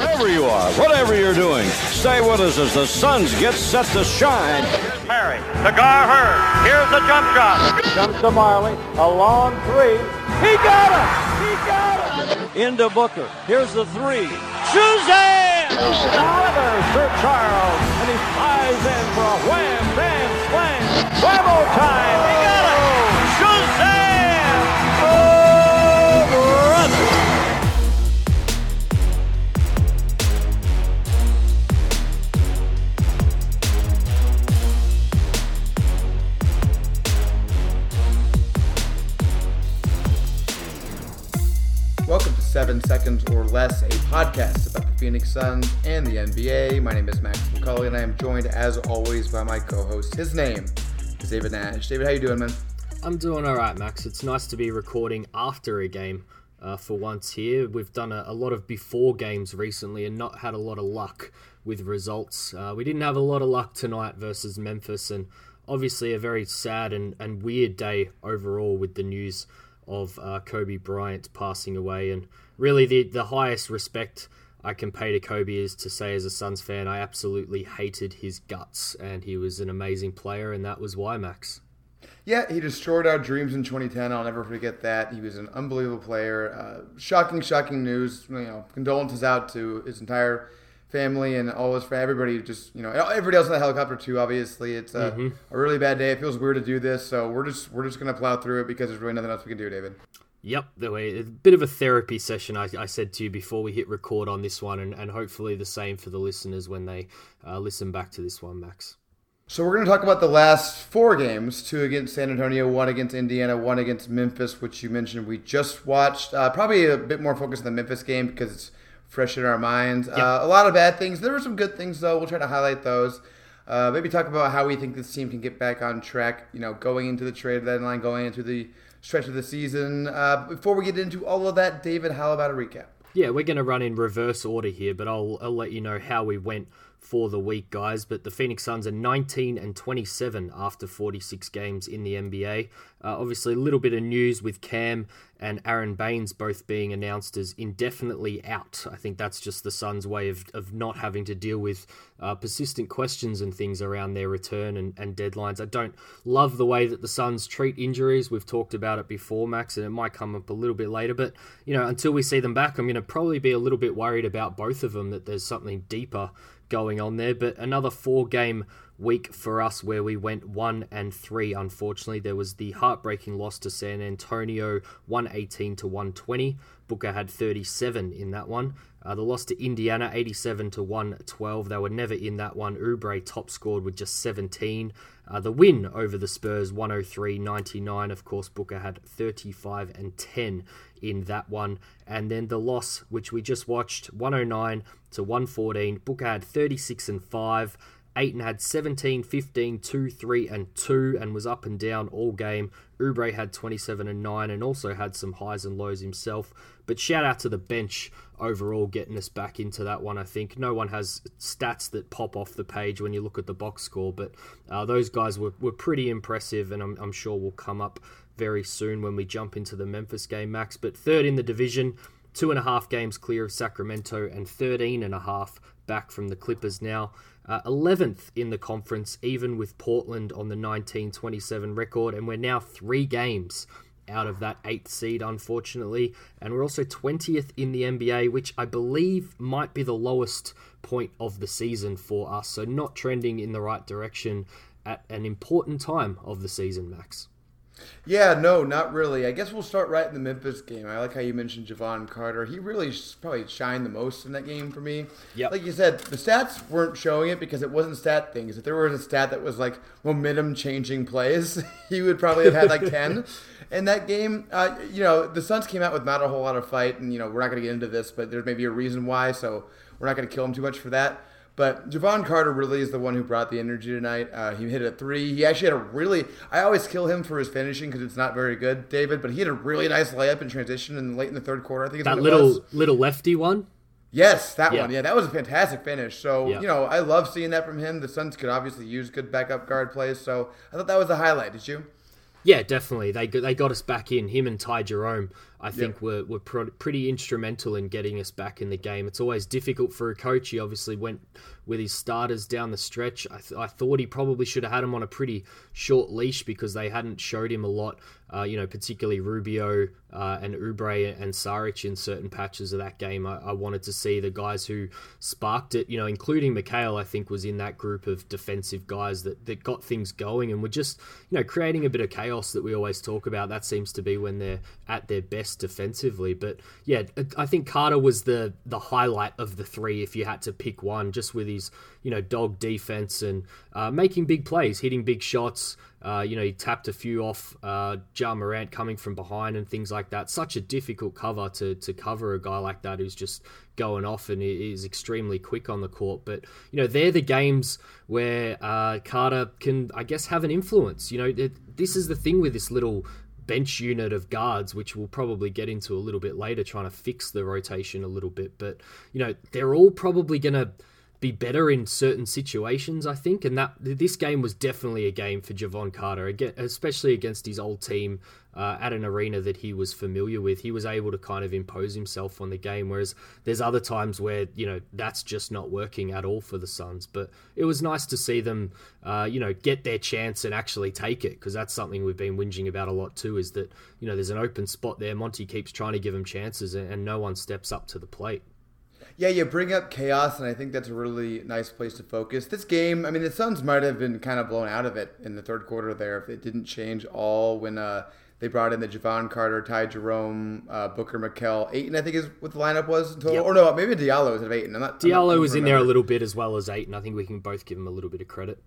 Wherever you are, whatever you're doing, stay with us as the Suns get set to shine. Here's Perry. To Gar Heard. Here's the jump shot. Jumps to Majerle. A long three. He got it! He got it! Into Booker. Here's the three. Suzanne! Oliver for Charles. And he flies in for a wham, bam, slam. Whammo time! Seven Seconds or Less, a podcast about the Phoenix Suns and the NBA. My name is Max McCully, and I am joined, as always, by my co-host. His name is David Nash. David, how you doing, man? I'm doing all right, Max. It's nice to be recording after a game uh, for once here. We've done a, a, lot of before games recently and not had a lot of luck with results. Uh, we didn't have a lot of luck tonight versus Memphis, and obviously a very sad and, and weird day overall with the news of uh, Kobe Bryant passing away. And really, the, the highest respect I can pay to Kobe is to say, as a Suns fan, I absolutely hated his guts, and he was an amazing player, and that was why, Max. Yeah, he destroyed our dreams in 2010. I'll never forget that. He was an unbelievable player. Uh, shocking, shocking news. You know, condolences out to his entire family and all his for everybody. Just you know, everybody else in the helicopter too. Obviously, it's a, mm-hmm. a really bad day. It feels weird to do this, so we're just we're just gonna plow through it because there's really nothing else we can do, David. Yep, the way a bit of a therapy session. I, I, said to you before we hit record on this one, and, and hopefully the same for the listeners when they uh, listen back to this one, Max. So we're going to talk about the last four games: two against San Antonio, one against Indiana, one against Memphis, which you mentioned we just watched. Uh, probably a bit more focused on the Memphis game because it's fresh in our minds. Yep. Uh, a lot of bad things. There were some good things though. We'll try to highlight those. Uh, maybe talk about how we think this team can get back on track. You know, going into the trade deadline, going into the stretch of the season. Uh, before we get into all of that, David, how about a recap? Yeah, we're going to run in reverse order here, but I'll, I'll let you know how we went for the week, guys. But the Phoenix Suns are 19 and 27 after 46 games in the NBA. Uh, obviously, a little bit of news with Cam and Aron Baynes both being announced as indefinitely out. I think that's just the Suns' way of, of not having to deal with uh, persistent questions and things around their return and, and deadlines. I don't love the way that the Suns treat injuries. We've talked about it before, Max, and it might come up a little bit later. But, you know, until we see them back, I'm going to probably be a little bit worried about both of them, that there's something deeper going on there. But another four game week for us where we went one and three. Unfortunately, there was the heartbreaking loss to San Antonio, 118 to 120. Booker had 37 in that one. Uh, the loss to Indiana, 87 to 112. They were never in that one. Oubre top scored with just 17. Uh, the win over the Spurs, 103 99. Of course, Booker had 35 and 10 in that one. And then the loss, which we just watched, 109 to 114. Booker had 36 and 5. Ayton had 17, 15, 2, 3, and 2, and was up and down all game. Oubre had 27 and 9, and also had some highs and lows himself. But shout out to the bench overall getting us back into that one. I think no one has stats that pop off the page when you look at the box score, but uh, those guys were, were pretty impressive, and I'm, I'm sure will come up very soon when we jump into the Memphis game, Max. But third in the division, two and a half games clear of Sacramento, and 13 and a half back from the Clippers now. Uh, 11th in the conference, even with Portland on the 1927 record, and we're now three games out of that eighth seed, unfortunately. And we're also 20th in the NBA, which I believe might be the lowest point of the season for us. So, not trending in the right direction at an important time of the season, Max. Yeah, no, not really. I guess we'll start right in the Memphis game. I like how you mentioned Jevon Carter. He really probably shined the most in that game for me. Yeah. Like you said, the stats weren't showing it because it wasn't stat things. If there was a stat that was like momentum changing plays, he would probably have had like 10 in that game. Uh, you know, the Suns came out with not a whole lot of fight, and, you know, we're not going to get into this, but there's maybe a reason why, so we're not going to kill him too much for that. But Jevon Carter really is the one who brought the energy tonight. Uh, he hit a three. He actually had a really. I always kill him for his finishing because it's not very good, David. But he had a really nice layup in transition and late in the third quarter. I think that little little lefty one. Yes, that yeah. one. Yeah, that was a fantastic finish. So yeah. you know, I love seeing that from him. The Suns could obviously use good backup guard plays. So I thought that was a highlight. Did you? Yeah, definitely. They they got us back in him and Ty Jerome I think yep. were, were pretty instrumental in getting us back in the game. It's always difficult for a coach. He obviously went with his starters down the stretch. I, th- I thought he probably should have had him on a pretty short leash because they hadn't showed him a lot, uh, you know, particularly Rubio uh, and Oubre and Saric in certain patches of that game. I, I, wanted to see the guys who sparked it, you know, including Mikal, I think, was in that group of defensive guys that, that got things going and were just, you know, creating a bit of chaos that we always talk about. That seems to be when they're at their best defensively. But yeah, I think Carter was the, the highlight of the three if you had to pick one, just with his, you know, dog defense and uh, making big plays, hitting big shots. Uh, you know, he tapped a few off uh, Ja Morant coming from behind and things like that. Such a difficult cover to, to cover a guy like that who's just going off and is extremely quick on the court. But, you know, they're the games where uh, Carter can, I guess, have an influence. You know, it, this is the thing with this little bench unit of guards, which we'll probably get into a little bit later, trying to fix the rotation a little bit. But, you know, they're all probably going to be better in certain situations, I think. And that this game was definitely a game for Jevon Carter, especially against his old team uh, at an arena that he was familiar with. He was able to kind of impose himself on the game, whereas there's other times where you know that's just not working at all for the Suns. But it was nice to see them, uh, you know, get their chance and actually take it because that's something we've been whinging about a lot too. Is that you know there's an open spot there. Monty keeps trying to give him chances and, and no one steps up to the plate. Yeah, you bring up chaos, and I think that's a really nice place to focus. This game, I mean, the Suns might have been kind of blown out of it in the third quarter there if it didn't change all when uh, they brought in the Jevon Carter, Ty Jerome, uh, Booker Mikal. Ayton, I think is what the lineup was. Total. Yep. Or no, maybe Diallo was at Ayton. I'm not, Diallo I'm was in there a little bit as well as Ayton. I think we can both give him a little bit of credit.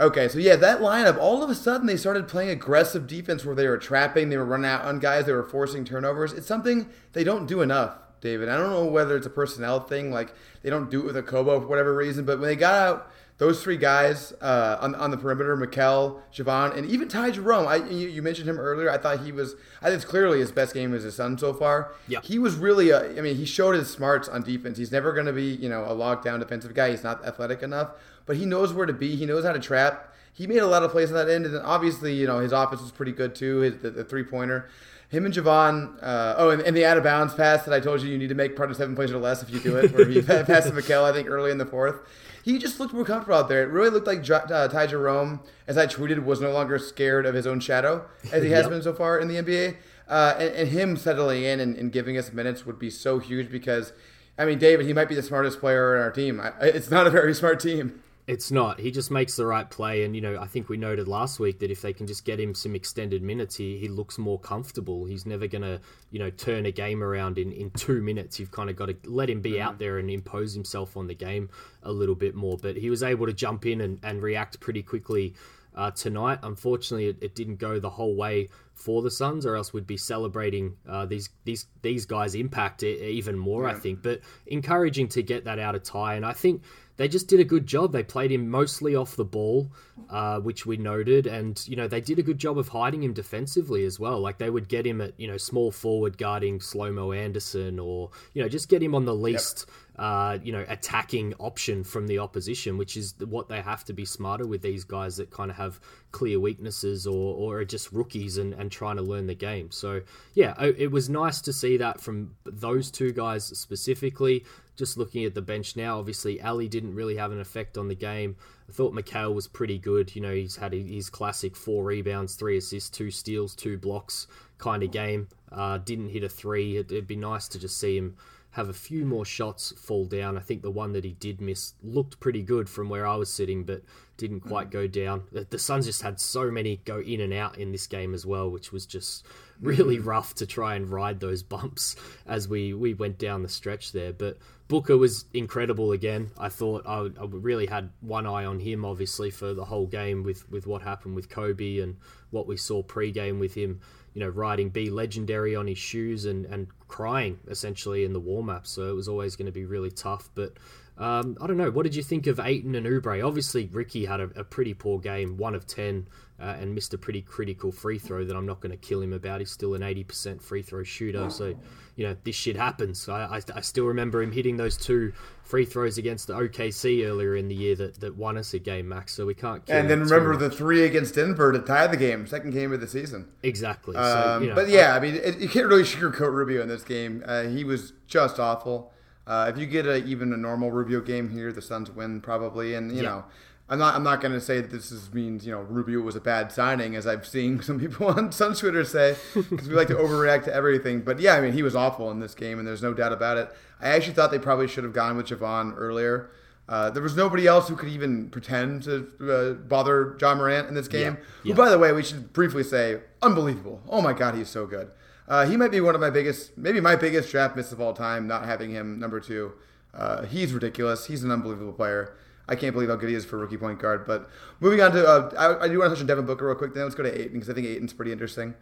Okay, so yeah, that lineup, all of a sudden they started playing aggressive defense where they were trapping, they were running out on guys, they were forcing turnovers. It's something they don't do enough. David. I don't know whether it's a personnel thing, like they don't do it with a Kobo for whatever reason, but when they got out those three guys uh, on, on the perimeter, Mikal, Jevon, and even Ty Jerome, I, you, you, mentioned him earlier. I thought he was, I think it's clearly his best game as a Sun so far. Yeah. He was really, a, I mean, he showed his smarts on defense. He's never going to be, you know, a lockdown defensive guy. He's not athletic enough, but he knows where to be. He knows how to trap. He made a lot of plays on that end, and obviously, you know, his offense was pretty good too. His the, the three pointer him and Jevon. Uh, oh, and, and, the out of bounds pass that I told you you need to make part of seven plays or less if you do it, where he passed to Mikal, I think, early in the fourth. He just looked more comfortable out there. It really looked like uh, Ty Jerome, as I tweeted, was no longer scared of his own shadow as he has yep. been so far in the NBA. Uh, and, and, him settling in and, and, giving us minutes would be so huge because, I mean, David, he might be the smartest player in our team. I, it's not a very smart team. It's not. He just makes the right play, and you know, I think we noted last week that if they can just get him some extended minutes, he he looks more comfortable. He's never gonna, you know, turn a game around in in two minutes. You've kind of got to let him be mm-hmm. out there and impose himself on the game a little bit more. But he was able to jump in and, and react pretty quickly uh, tonight. Unfortunately, it, it, didn't go the whole way for the Suns, or else we'd be celebrating uh, these these these guys' impact even more. Yeah. I think, but encouraging to get that out of Ty, and I think they just did a good job. They played him mostly off the ball, uh, which we noted, and you know they did a good job of hiding him defensively as well. Like they would get him at you know small forward guarding Slow Mo Anderson, or you know just get him on the least. Yep. Uh, you know, attacking option from the opposition, which is what they have to be smarter with these guys that kind of have clear weaknesses or, or are just rookies and, and trying to learn the game. So, yeah, it was nice to see that from those two guys specifically just looking at the bench now, obviously Ali didn't really have an effect on the game. I thought Mikal was pretty good. You know, he's had his classic four rebounds, three assists, two steals, two blocks kind of game. Uh, didn't hit a three. It, it'd be nice to just see him have a few more shots fall down. I think the one that he did miss looked pretty good from where I was sitting, but didn't quite go down. The Suns just had so many go in and out in this game as well, which was just really rough to try and ride those bumps as we, we went down the stretch there. But Booker was incredible again. I thought I, I really had one eye on him, obviously, for the whole game with, with what happened with Kobe and what we saw pre-game with him, you know, riding be legendary on his shoes and, and crying essentially in the warm-up. So it was always going to be really tough. But um, I don't know. What did you think of Ayton and Oubre? Obviously, Ricky had a, a, pretty poor game, one of ten uh, and missed a pretty critical free throw that I'm not going to kill him about. He's still an 80% free throw shooter, so you know this shit happens. I, I, I still remember him hitting those two free throws against the OKC earlier in the year that, that won us a game, Max. So we can't. Kill And then remember the three against Denver to tie the game, second game of the season. exactly. So, Um, you know, but yeah, I mean, it, you can't really sugarcoat Rubio in this game. Uh, he was just awful. Uh, if you get a, even a normal Rubio game here, the Suns win probably. And you Yeah. know, I'm not I'm not going to say that this is, means you know Rubio was a bad signing, as I've seen some people on some Twitter say, because we like to overreact to everything. But yeah, I mean, he was awful in this game, and there's no doubt about it. I actually thought they probably should have gone with Jevon earlier. Uh, there was nobody else who could even pretend to uh, bother Ja Morant in this game. Yeah. Who, by the way, we should briefly say, unbelievable. Oh my God, he's so good. Uh, he might be one of my biggest, maybe my biggest draft miss of all time. Not having him number two, uh, he's ridiculous. He's an unbelievable player. I can't believe how good he is for rookie point guard. But moving on to, uh, I, I do want to touch on Devin Booker real quick. Then let's go to Ayton because I think Ayton's pretty interesting.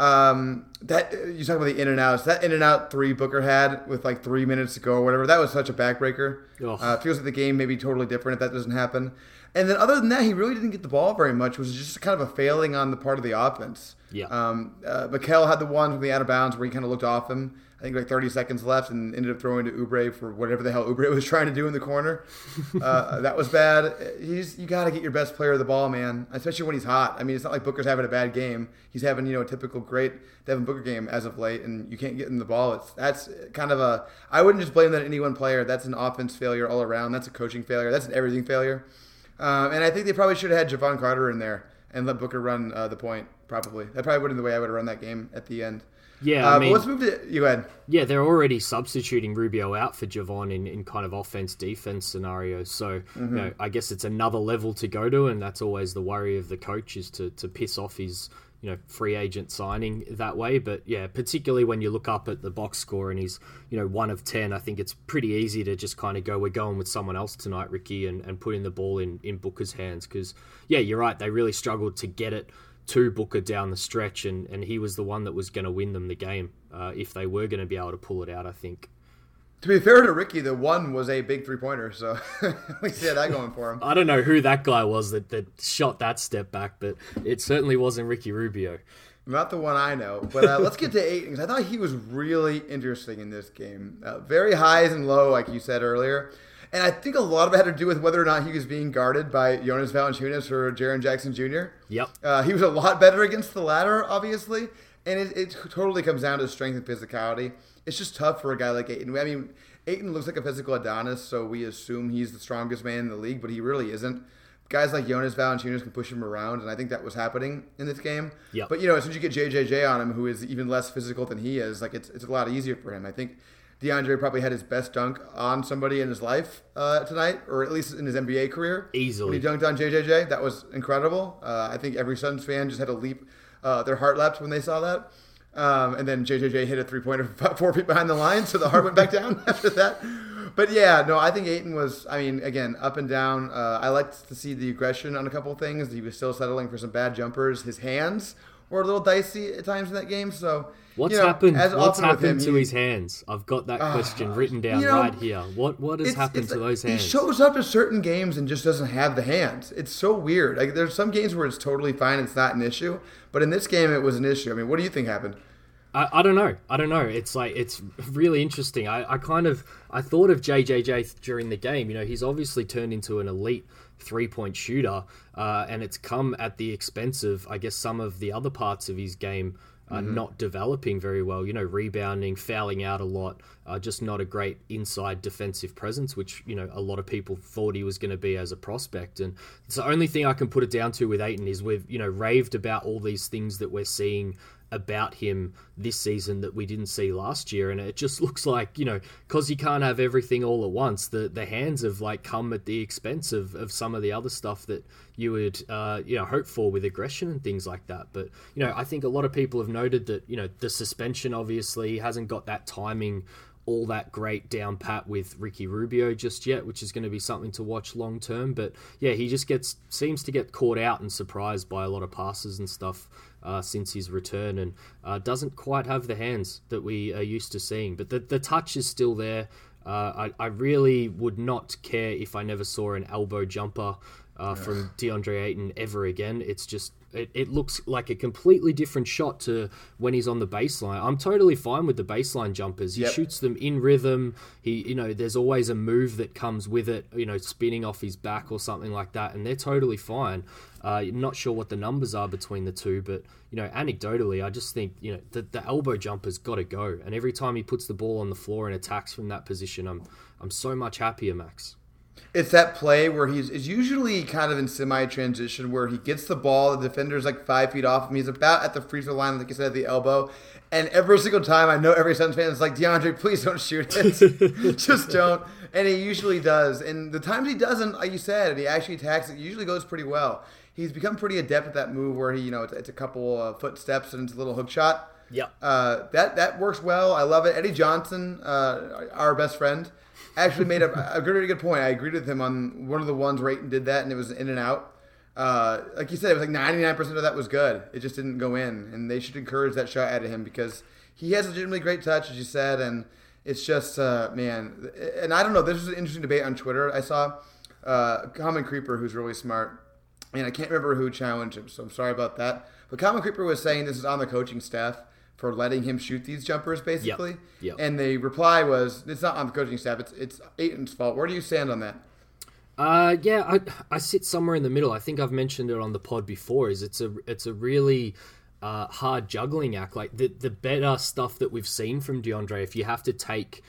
Um, that you talk about the in and outs. That in and out three Booker had with like three minutes to go or whatever. That was such a backbreaker. Ugh. Uh, feels like the game may be totally different if that doesn't happen. And then other than that, he really didn't get the ball very much. Which was just kind of a failing on the part of the offense. Yeah. Um, uh, Mikal had the one from the out of bounds where he kind of looked off him. I think like 30 seconds left and ended up throwing to Oubre for whatever the hell Oubre was trying to do in the corner. Uh, that was bad. He's you got to get your best player the ball, man. Especially when he's hot. I mean, it's not like Booker's having a bad game. He's having you know a typical great Devin Booker game as of late, and you can't get him the ball. It's that's kind of a. I wouldn't just blame that on any one player. That's an offense failure all around. That's a coaching failure. That's an everything failure. Um, and I think they probably should have had Jevon Carter in there and let Booker run uh, the point. Probably that probably would have been the way I would have run that game at the end. Yeah, Uh, I mean, let's move to you. Ahead. yeah, they're already substituting Rubio out for Jevon in, in kind of offense defense scenarios. So, you know, I guess it's another level to go to, and that's always the worry of the coach is to, to piss off his you know free agent signing that way. But yeah, particularly when you look up at the box score and he's you know one of ten, I think it's pretty easy to just kind of go we're going with someone else tonight, Ricky, and, and putting the ball in in Booker's hands because yeah, you're right, they really struggled to get it to Booker down the stretch, and, and he was the one that was going to win them the game uh, if they were going to be able to pull it out. I think. To be fair to Ricky, the one was a big three pointer, so at least he had that going for him. I don't know who that guy was that, that shot that step back, but it certainly wasn't Ricky Rubio. Not the one I know, but uh, let's get to. 'cause I thought he was really interesting in this game. Uh, very highs and low, like you said earlier. And I think a lot of it had to do with whether or not he was being guarded by Jonas Valanciunas or Jaren Jackson Jr. Yep. Uh, he was a lot better against the latter, obviously, and it, it totally comes down to strength and physicality. It's just tough for a guy like Ayton. I mean, Ayton looks like a physical Adonis, so we assume he's the strongest man in the league, but he really isn't. Guys like Jonas Valanciunas can push him around, and I think that was happening in this game. Yep. But you know, as soon as you get JJJ on him, who is even less physical than he is, like it's it's a lot easier for him. I think DeAndre probably had his best dunk on somebody in his life uh, tonight, or at least in his NBA career. Easily. When he dunked on JJJ, that was incredible. Uh, I think every Suns fan just had a leap, uh, their heart leapt when they saw that. Um, and then JJJ hit a three pointer four feet behind the line, so the heart went back down after that. But yeah, no, I think Ayton was, I mean, again, up and down. Uh, I liked to see the aggression on a couple things. He was still settling for some bad jumpers. His hands were a little dicey at times in that game. So, What's you know, happened? as What's happened him, to he- his hands? I've got that ah, question written down you know, right here. What what has It's- happened it's to those hands? He shows up to certain games and just doesn't have the hands. It's so weird. Like there's some games where it's totally fine, it's not an issue, but in this game it was an issue. I mean, what do you think happened? I, I don't know. I don't know. It's like it's really interesting. I, I kind of I thought of JJJ during the game. You know, he's obviously turned into an elite three point shooter, uh, and it's come at the expense of I guess some of the other parts of his game. Uh, Not developing very well, you know, rebounding, fouling out a lot, uh, just not a great inside defensive presence, which you know a lot of people thought he was going to be as a prospect. And it's the only thing I can put it down to with Ayton is we've you know raved about all these things that we're seeing about him this season that we didn't see last year and it just looks like you know because you can't have everything all at once the the hands have like come at the expense of, of some of the other stuff that you would uh, you know hope for with aggression and things like that but you know i think a lot of people have noted that you know the suspension obviously hasn't got that timing all that great down pat with Ricky Rubio just yet, which is going to be something to watch long term. But yeah, he just gets seems to get caught out and surprised by a lot of passes and stuff uh, since his return, and uh, doesn't quite have the hands that we are used to seeing. But the the touch is still there. Uh, I, I really would not care if I never saw an elbow jumper uh, from DeAndre Ayton ever again. It's just It, it looks like a completely different shot to when he's on the baseline. I'm totally fine with the baseline jumpers. He Yep. shoots them in rhythm. He, you know, there's always a move that comes with it. You know, spinning off his back or something like that, and they're totally fine. Uh, not sure what the numbers are between the two, but you know, anecdotally, I just think you know the, the elbow jumper's got to go. And every time he puts the ball on the floor and attacks from that position, I'm I'm so much happier, Max. It's that play where he's is usually kind of in semi transition where he gets the ball, the defender's like five feet off him. He's about at the free throw line, like you said, at the elbow. And every single time, I know every Suns fan is like, DeAndre, please don't shoot it. Just don't. And he usually does. And the times he doesn't, like you said, and he actually attacks, it usually goes pretty well. He's become pretty adept at that move where he, you know, it's, it's a couple uh, footsteps and it's a little hook shot. Yeah. Uh, that that works well. I love it. Eddie Johnson, uh, our best friend, actually made a, a really good point. I agreed with him on one of the ones where Ayton did that, and it was in and out. Uh, like you said, it was like 99% of that was good. It just didn't go in, and they should encourage that shot out of him because he has a legitimately great touch, as you said, and it's just uh, man. And I don't know. This was an interesting debate on Twitter. I saw uh, Common Creeper, who's really smart, and I can't remember who challenged him, so I'm sorry about that. But Common Creeper was saying this is on the coaching staff for letting him shoot these jumpers, basically. Yep. And the reply was, "It's not on the coaching staff. It's it's Ayton's fault." Where do you stand on that? Uh, yeah, I, I sit somewhere in the middle. I think I've mentioned it on the pod before. Is it's a it's a really uh, hard juggling act. Like the the better stuff that we've seen from DeAndre, if you have to take,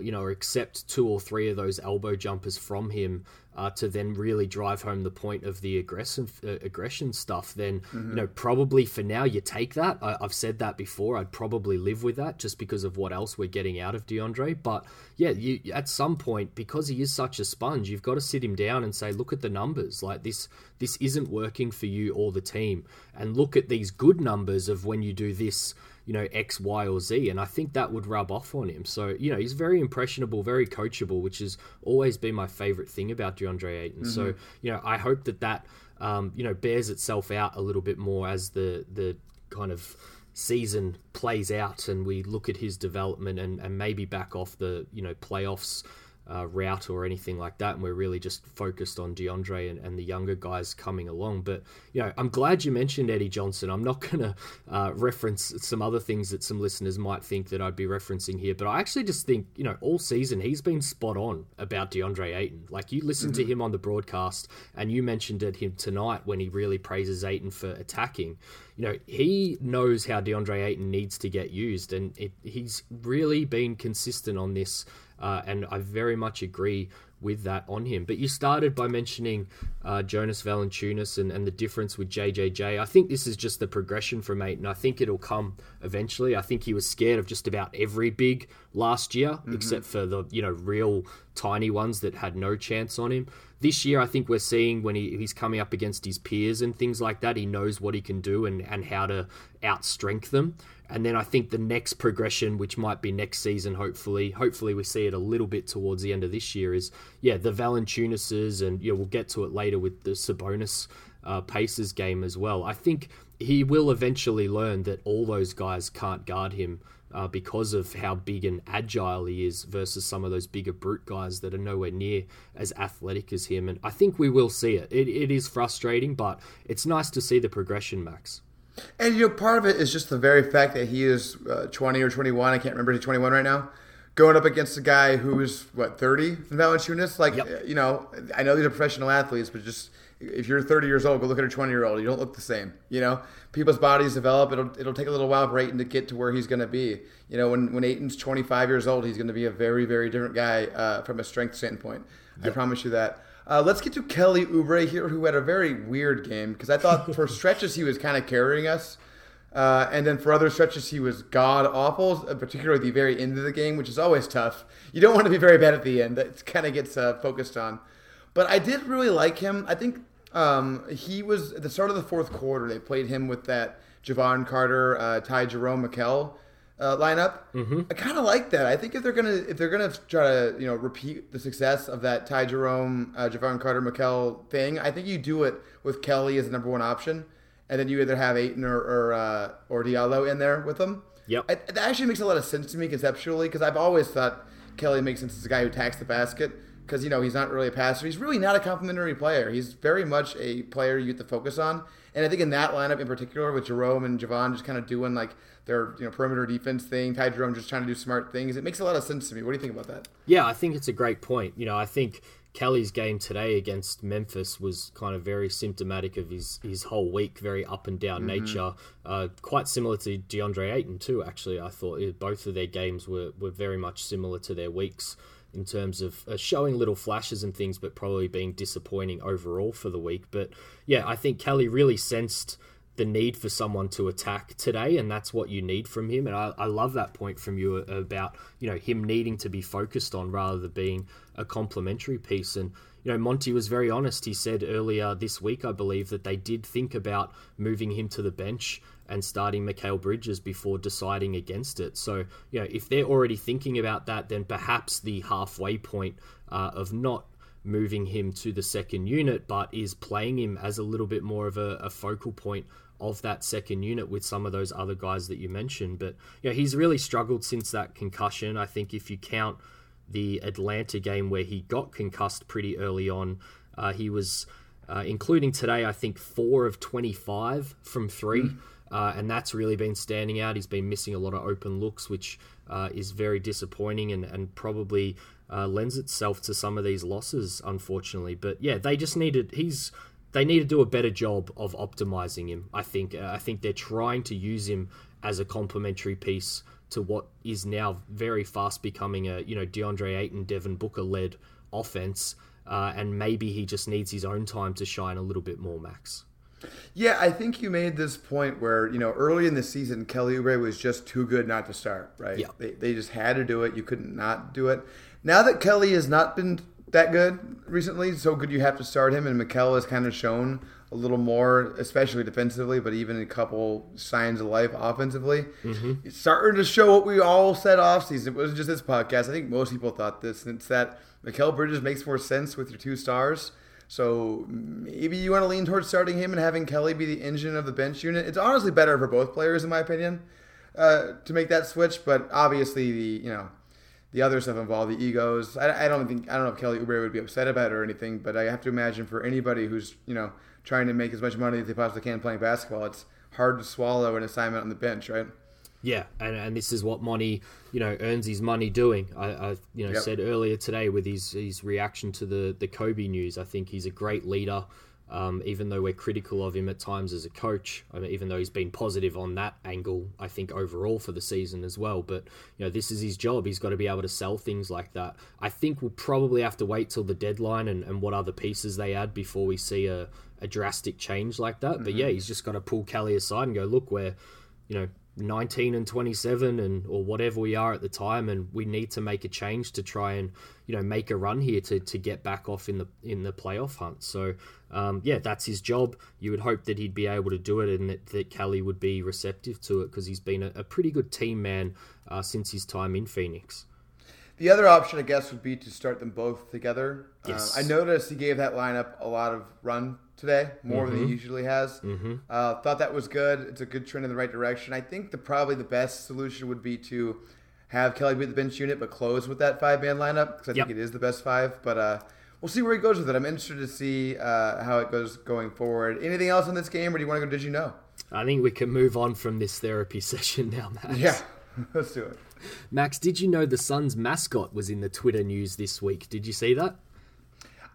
you know, accept two or three of those elbow jumpers from him uh, to then really drive home the point of the aggressive uh, aggression stuff, then you know probably for now you take that. I, I've said that before. I'd probably live with that just because of what else we're getting out of DeAndre. But yeah, you at some point because he is such a sponge, you've got to sit him down and say, look at the numbers. Like this, this isn't working for you or the team, and look at these good numbers of when you do this you know X, Y, or Z, and I think that would rub off on him. So you know he's very impressionable, very coachable, which has always been my favorite thing about DeAndre Ayton. So you know I hope that that um, you know bears itself out a little bit more as the the kind of season plays out and we look at his development and, and maybe back off the you know playoffs uh, route or anything like that and we're really just focused on DeAndre and, and the younger guys coming along. But you know I'm glad you mentioned Eddie Johnson. I'm not going to uh, reference some other things that some listeners might think that I'd be referencing here but I actually just think you know all season he's been spot on about DeAndre Ayton. Like you listened to him on the broadcast and you mentioned it him tonight when he really praises Ayton for attacking. You know, he knows how DeAndre Ayton needs to get used, and it, he's really been consistent on this, uh, and I very much agree with that on him. But you started by mentioning uh, Jonas Valanciunas and, and the difference with JJJ. I think this is just the progression from eight, and I think it'll come eventually. I think he was scared of just about every big last year, except for the you know real tiny ones that had no chance on him. This year, I think we're seeing when he, he's coming up against his peers and things like that, he knows what he can do and, and how to outstrength them. And then I think the next progression, which might be next season, hopefully, hopefully we see it a little bit towards the end of this year, is yeah the Valanciunases, and yeah we'll get to it later with the Sabonis uh, Pacers game as well. I think he will eventually learn that all those guys can't guard him uh, because of how big and agile he is versus some of those bigger brute guys that are nowhere near as athletic as him. And I think we will see it. It, it is frustrating, but it's nice to see the progression, Max. And you know, part of it is just the very fact that he is uh, 20 or 21. I can't remember. He's 21 right now. Going up against a guy who is what 30 in Valanciunas. Like Yep. uh, you know, I know these are professional athletes, but just if you're 30 years old, go look at a 20 year old. You don't look the same. You know, people's bodies develop. It'll it'll take a little while for Ayton to get to where he's going to be. You know, when when Ayton's 25 years old, he's going to be a very very different guy uh, from a strength standpoint. I promise you that. Uh, let's get to Kelly Oubre here, who had a very weird game because I thought for stretches he was kind of carrying us. Uh, and then for other stretches, he was god awful, uh, particularly at the very end of the game, which is always tough. You don't want to be very bad at the end. That kind of gets uh, focused on. But I did really like him. I think um, he was at the start of the fourth quarter. They played him with that Jevon Carter, uh, Ty Jerome Mikal uh, lineup. Mm-hmm. I kind of like that. I think if they're gonna if they're gonna try to you know repeat the success of that Ty Jerome, uh, Jevon Carter, Mikal thing, I think you do it with Kelly as the number one option, and then you either have Ayton or or, uh, or Diallo in there with them. Yep. I, that actually makes a lot of sense to me conceptually because I've always thought Kelly makes sense as a guy who attacks the basket because you know he's not really a passer. He's really not a complimentary player. He's very much a player you get to focus on, And I think in that lineup in particular, with Jerome and Jevon just kind of doing like their you know perimeter defense thing, Ty Jerome just trying to do smart things, it makes a lot of sense to me. What do you think about that? Yeah, I think it's a great point. You know, I think Kelly's game today against Memphis was kind of very symptomatic of his, his whole week, very up and down mm-hmm. nature. Uh, quite similar to DeAndre Ayton, too, actually. I thought both of their games were, were very much similar to their weeks in terms of uh, showing little flashes and things, but probably being disappointing overall for the week. But yeah, I think Kelly really sensed the need for someone to attack today, and that's what you need from him. And I, I love that point from you about you know him needing to be focused on rather than being a complementary piece. And you know Monty was very honest. He said earlier this week, I believe, that they did think about moving him to the bench and starting Mikal Bridges before deciding against it. So you know if they're already thinking about that, then perhaps the halfway point uh, of not moving him to the second unit, but is playing him as a little bit more of a, a focal point of that second unit with some of those other guys that you mentioned. But you know, he's really struggled since that concussion. I think if you count the Atlanta game where he got concussed pretty early on, uh, he was, uh, including today, I think four of 25 from three. Mm. Uh, and that's really been standing out. He's been missing a lot of open looks, which uh, is very disappointing and, and probably uh, lends itself to some of these losses, unfortunately. But yeah, they just needed. He's they need to do a better job of optimizing him. I think. Uh, I think they're trying to use him as a complementary piece to what is now very fast becoming a you know DeAndre Ayton, Devin Booker led offense, uh, and maybe he just needs his own time to shine a little bit more, Max. Yeah, I think you made this point where, you know, early in the season, Kelly Oubre was just too good not to start, right? Yeah. They, they just had to do it. You couldn't not do it. Now that Kelly has not been that good recently. So good you have to start him, and Mikal has kind of shown a little more, especially defensively, but even a couple signs of life offensively. Mm-hmm. It's starting to show what we all said off season. It wasn't just this podcast. I think most people thought this, and it's that Mikal Bridges makes more sense with your two stars. So maybe you want to lean towards starting him and having Kelly be the engine of the bench unit. It's honestly better for both players, in my opinion, uh, to make that switch. But obviously, the you know the other stuff involved, the egos. I, I don't think I don't know if Kelly Oubre would be upset about it or anything, but I have to imagine for anybody who's you know trying to make as much money as they possibly can playing basketball, it's hard to swallow an assignment on the bench, right? Yeah, and, and this is what Monty, you know, earns his money doing. I, I you know, yep. said earlier today with his his reaction to the the Kobe news. I think he's a great leader. Um, even though we're critical of him at times as a coach, I mean, even though he's been positive on that angle, I think overall for the season as well. But you know, this is his job. He's got to be able to sell things like that. I think we'll probably have to wait till the deadline and, and what other pieces they add before we see a, a drastic change like that. Mm-hmm. But yeah, he's just got to pull Kelly aside and go, look, we're you know 19 and 27 and or whatever we are at the time and we need to make a change to try and you know make a run here to, to get back off in the in the playoff hunt. So um, yeah that's his job. You would hope that he'd be able to do it and that, that Kelly would be receptive to it because he's been a, a, pretty good team man uh, since his time in Phoenix. The other option I guess would be to start them both together. Yes. Uh, I noticed he gave that lineup a lot of run today, more mm-hmm. than he mm-hmm. usually has. Mm-hmm. Uh, thought that was good. It's a good trend in the right direction. I think the probably the best solution would be to have Kelly be the bench unit, but close with that five man lineup because I yep. think it is the best five. But uh, we'll see where he goes with it. I'm interested to see uh, how it goes going forward. Anything else in this game, or do you want to go? Did you know? I think we can move on from this therapy session now, Max. Yeah, let's do it. Max, did you know the Suns mascot was in the Twitter news this week? Did you see that?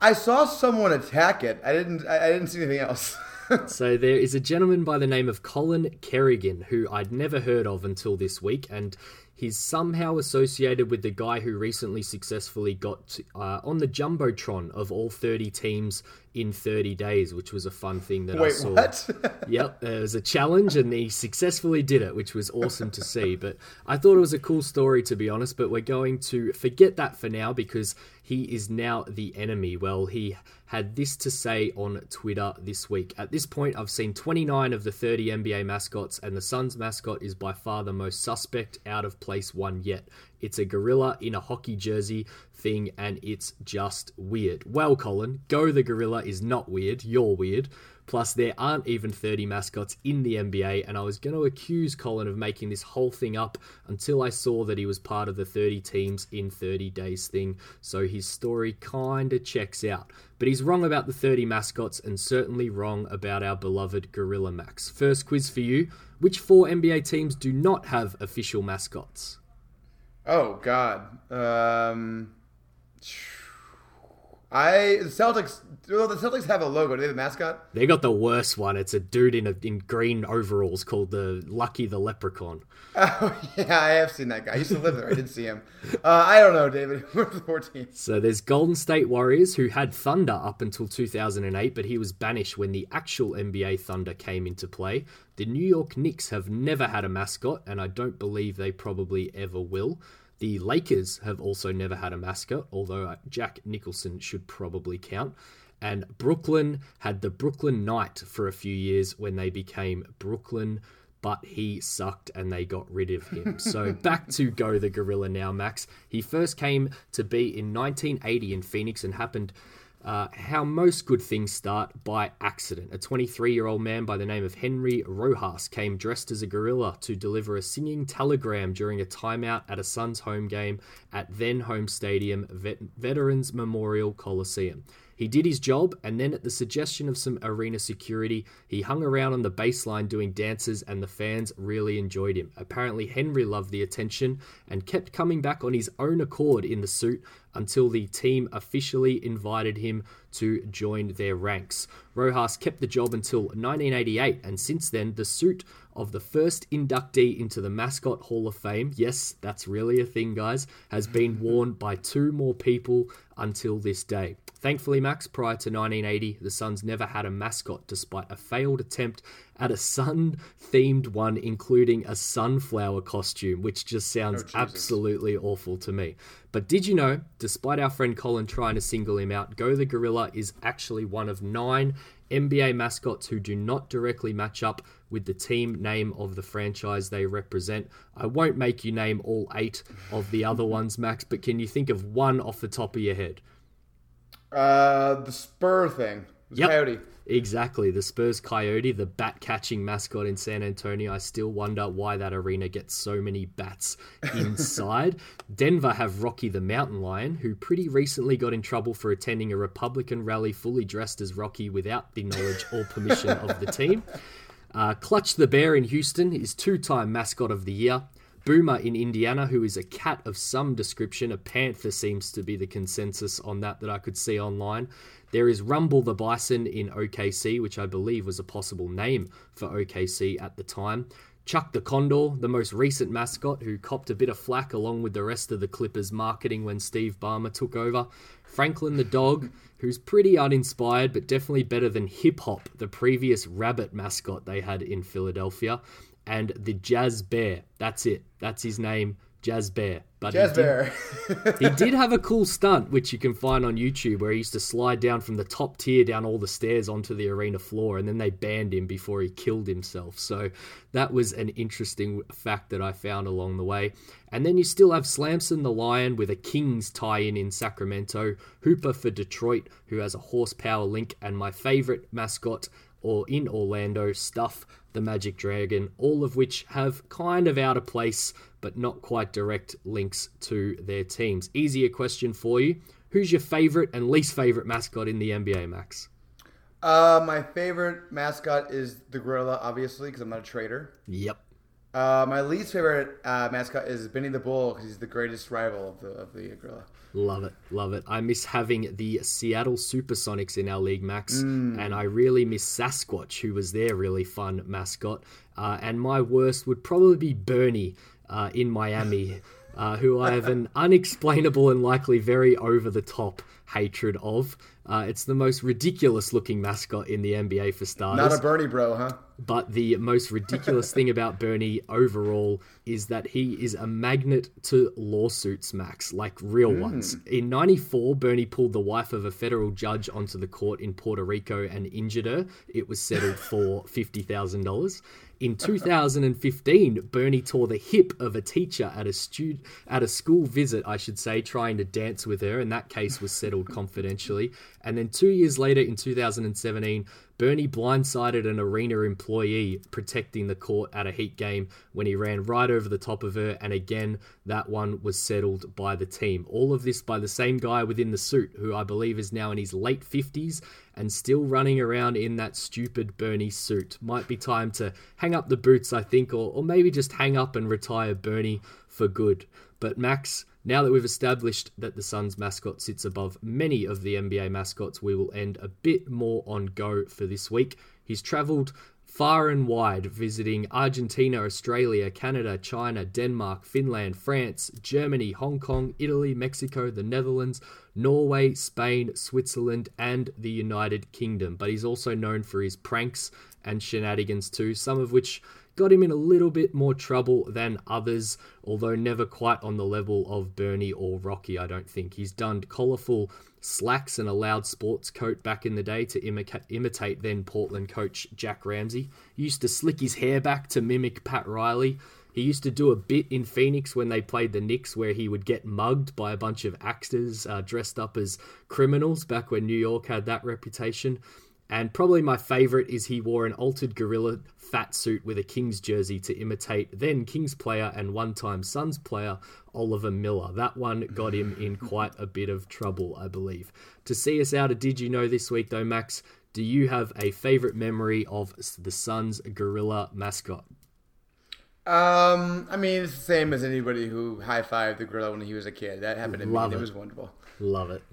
I saw someone attack it. I didn't. I, didn't see anything else. so there is a gentleman by the name of Colin Kerrigan who I'd never heard of until this week, and he's somehow associated with the guy who recently successfully got uh, on the jumbotron of all 30 teams in 30 days, which was a fun thing that Wait, I saw. What? yep, it was a challenge, and he successfully did it, which was awesome to see. But I thought it was a cool story, to be honest. But we're going to forget that for now because he is now the enemy. Well, he had this to say on Twitter this week. At this point, I've seen 29 of the 30 NBA mascots, and the Suns mascot is by far the most suspect out of place one yet. It's a gorilla in a hockey jersey thing, and it's just weird. Well, Colin, Go the Gorilla is not weird. You're weird. Plus, there aren't even 30 mascots in the NBA, and I was going to accuse Colin of making this whole thing up until I saw that he was part of the 30 teams in 30 days thing. So his story kind of checks out. But he's wrong about the 30 mascots and certainly wrong about our beloved Gorilla Max. First quiz for you which four NBA teams do not have official mascots? Oh God. Um, I the Celtics. Well, the Celtics have a logo. Do they have a mascot? They got the worst one. It's a dude in a, in green overalls called the Lucky the Leprechaun. Oh yeah, I have seen that guy. I used to live there. I didn't see him. Uh, I don't know, David. Who are the four teams? So there's Golden State Warriors, who had Thunder up until 2008, but he was banished when the actual NBA Thunder came into play. The New York Knicks have never had a mascot, and I don't believe they probably ever will. The Lakers have also never had a mascot, although uh, Jack Nicholson should probably count. And Brooklyn had the Brooklyn Knight for a few years when they became Brooklyn, but he sucked and they got rid of him. So back to Go the Gorilla now, Max. He first came to be in 1980 in Phoenix and happened uh, how most good things start by accident. A 23 year old man by the name of Henry Rojas came dressed as a gorilla to deliver a singing telegram during a timeout at a Suns home game at then home stadium, Vet- Veterans Memorial Coliseum. He did his job, and then at the suggestion of some arena security, he hung around on the baseline doing dances, and the fans really enjoyed him. Apparently, Henry loved the attention and kept coming back on his own accord in the suit until the team officially invited him to join their ranks. Rojas kept the job until 1988, and since then, the suit of the first inductee into the Mascot Hall of Fame, yes, that's really a thing, guys, has been worn by two more people until this day. Thankfully, Max, prior to 1980, the Suns never had a mascot despite a failed attempt at a sun themed one, including a sunflower costume, which just sounds Oh, absolutely awful to me. But did you know, despite our friend Colin trying to single him out, Go the Gorilla is actually one of nine NBA mascots who do not directly match up with the team name of the franchise they represent. I won't make you name all eight of the other ones, Max, but can you think of one off the top of your head? Uh, the Spur thing. The Yep. Coyote. Exactly, the Spurs Coyote, the bat catching mascot in San Antonio. I still wonder why that arena gets so many bats inside. Denver have Rocky the Mountain Lion, who pretty recently got in trouble for attending a Republican rally fully dressed as Rocky without the knowledge or permission of the team. Uh, Clutch the Bear in Houston is two time mascot of the year. Boomer in Indiana, who is a cat of some description. A panther seems to be the consensus on that that I could see online. There is Rumble the Bison in OKC, which I believe was a possible name for OKC at the time. Chuck the Condor, the most recent mascot, who copped a bit of flack along with the rest of the Clippers marketing when Steve Ballmer took over. Franklin the Dog, who's pretty uninspired but definitely better than Hip Hop, the previous rabbit mascot they had in Philadelphia. And the Jazz Bear. That's it. That's his name, Jazz Bear. But he Jazz did- he did have a cool stunt, which you can find on YouTube, where he used to slide down from the top tier down all the stairs onto the arena floor, and then they banned him before he killed himself. So that was an interesting fact that I found along the way. And then you still have Slamson the Lion with a Kings tie in in Sacramento, Hooper for Detroit, who has a horsepower link, and my favorite mascot or in Orlando, Stuff the Magic Dragon, all of which have kind of out of place but not quite direct links to their teams. Easier question for you. Who's your favorite and least favorite mascot in the NBA, Max? uh, my favorite mascot is the gorilla, obviously, because I'm not a trader. Yep. Uh, my least favorite uh, mascot is Benny the Bull because he's the greatest rival of the of the gorilla. Love it, love it. I miss having the Seattle Supersonics in our league, Max, and I really miss Sasquatch, who was their really fun mascot. Uh, and my worst would probably be Bernie uh, in Miami, uh, who I have an unexplainable and likely very over the top hatred of. Uh, it's the most ridiculous looking mascot in the NBA for starters. Not a Bernie bro, huh? But the most ridiculous thing about Bernie overall is that he is a magnet to lawsuits, Max, like real ones. In 94, Bernie pulled the wife of a federal judge onto the court in Puerto Rico and injured her. It was settled for $50,000. In 2015, Bernie tore the hip of a teacher at a at a school visit, I should say, trying to dance with her, and that case was settled confidentially. And then two years later, in 2017, Bernie blindsided an arena employee protecting the court at a Heat game when he ran right over the top of her, and again, that one was settled by the team. All of this by the same guy within the suit, who I believe is now in his late 50s and still running around in that stupid Bernie suit. Might be time to hang up the boots, I think, or, or maybe just hang up and retire Bernie for good. But Max, now that we've established that the Suns mascot sits above many of the NBA mascots, we will end a bit more on go for this week. He's travelled far and wide, visiting Argentina, Australia, Canada, China, Denmark, Finland, France, Germany, Hong Kong, Italy, Mexico, the Netherlands, Norway, Spain, Switzerland, and the United Kingdom. But he's also known for his pranks and shenanigans too, some of which got him in a little bit more trouble than others, although never quite on the level of Bernie or Rocky, I don't think. He's done colourful slacks and a loud sports coat back in the day to imitate, imitate then Portland coach Jack Ramsay. He used to slick his hair back to mimic Pat Riley. He used to do a bit in Phoenix when they played the Knicks where he would get mugged by a bunch of actors uh, dressed up as criminals back when New York had that reputation. And probably my favourite is he wore an altered gorilla fat suit with a Kings jersey to imitate then Kings player and one time Suns player Oliver Miller. That one got him in quite a bit of trouble, I believe. To see us out a Did You Know this week, though, Max, do you have a favourite memory of the Suns gorilla mascot? Um, I mean, it's the same as anybody who high fived the gorilla when he was a kid. That happened to Love me. it. It was wonderful. Love it.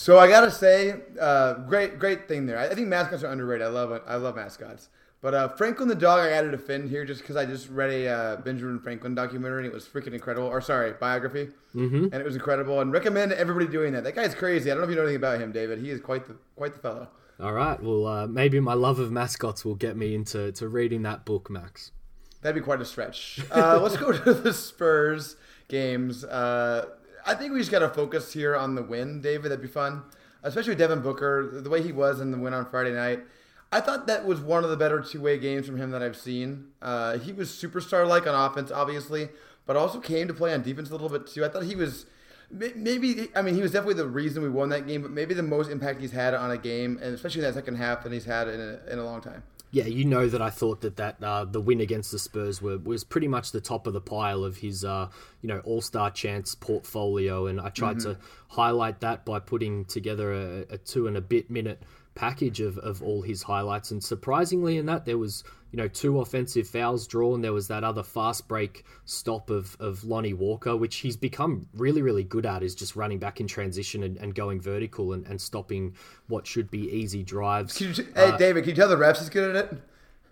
So I gotta say, uh, great, great thing there. I, I think mascots are underrated. I love, I love mascots. But uh, Franklin the dog, I added a fin here just because I just read a uh, Benjamin Franklin documentary and it was freaking incredible. Or sorry, biography, mm-hmm. and it was incredible. And recommend everybody doing that. That guy's crazy. I don't know if you know anything about him, David. He is quite the quite the fellow. All right. Well, uh, maybe my love of mascots will get me into to reading that book, Max. That'd be quite a stretch. Uh, let's go to the Spurs games. Uh, I think we just got to focus here on the win, David. That'd be fun, especially with Devin Booker, the way he was in the win on Friday night. I thought that was one of the better two-way games from him that I've seen. Uh, he was superstar-like on offense, obviously, but also came to play on defense a little bit too. I thought he was maybe. I mean, he was definitely the reason we won that game, but maybe the most impact he's had on a game, and especially in that second half, than he's had in a, in a long time. Yeah, you know that I thought that that uh, the win against the Spurs were, was pretty much the top of the pile of his uh, you know All Star chance portfolio, and I tried to highlight that by putting together a, a two and a bit minute package of, of all his highlights. And surprisingly, in that there was you know two offensive fouls drawn. There was that other fast break stop of of Lonnie Walker, which he's become really really good at, is just running back in transition and, and going vertical and, and stopping what should be easy drives. Can you, hey, David, can you tell the refs he's good at it?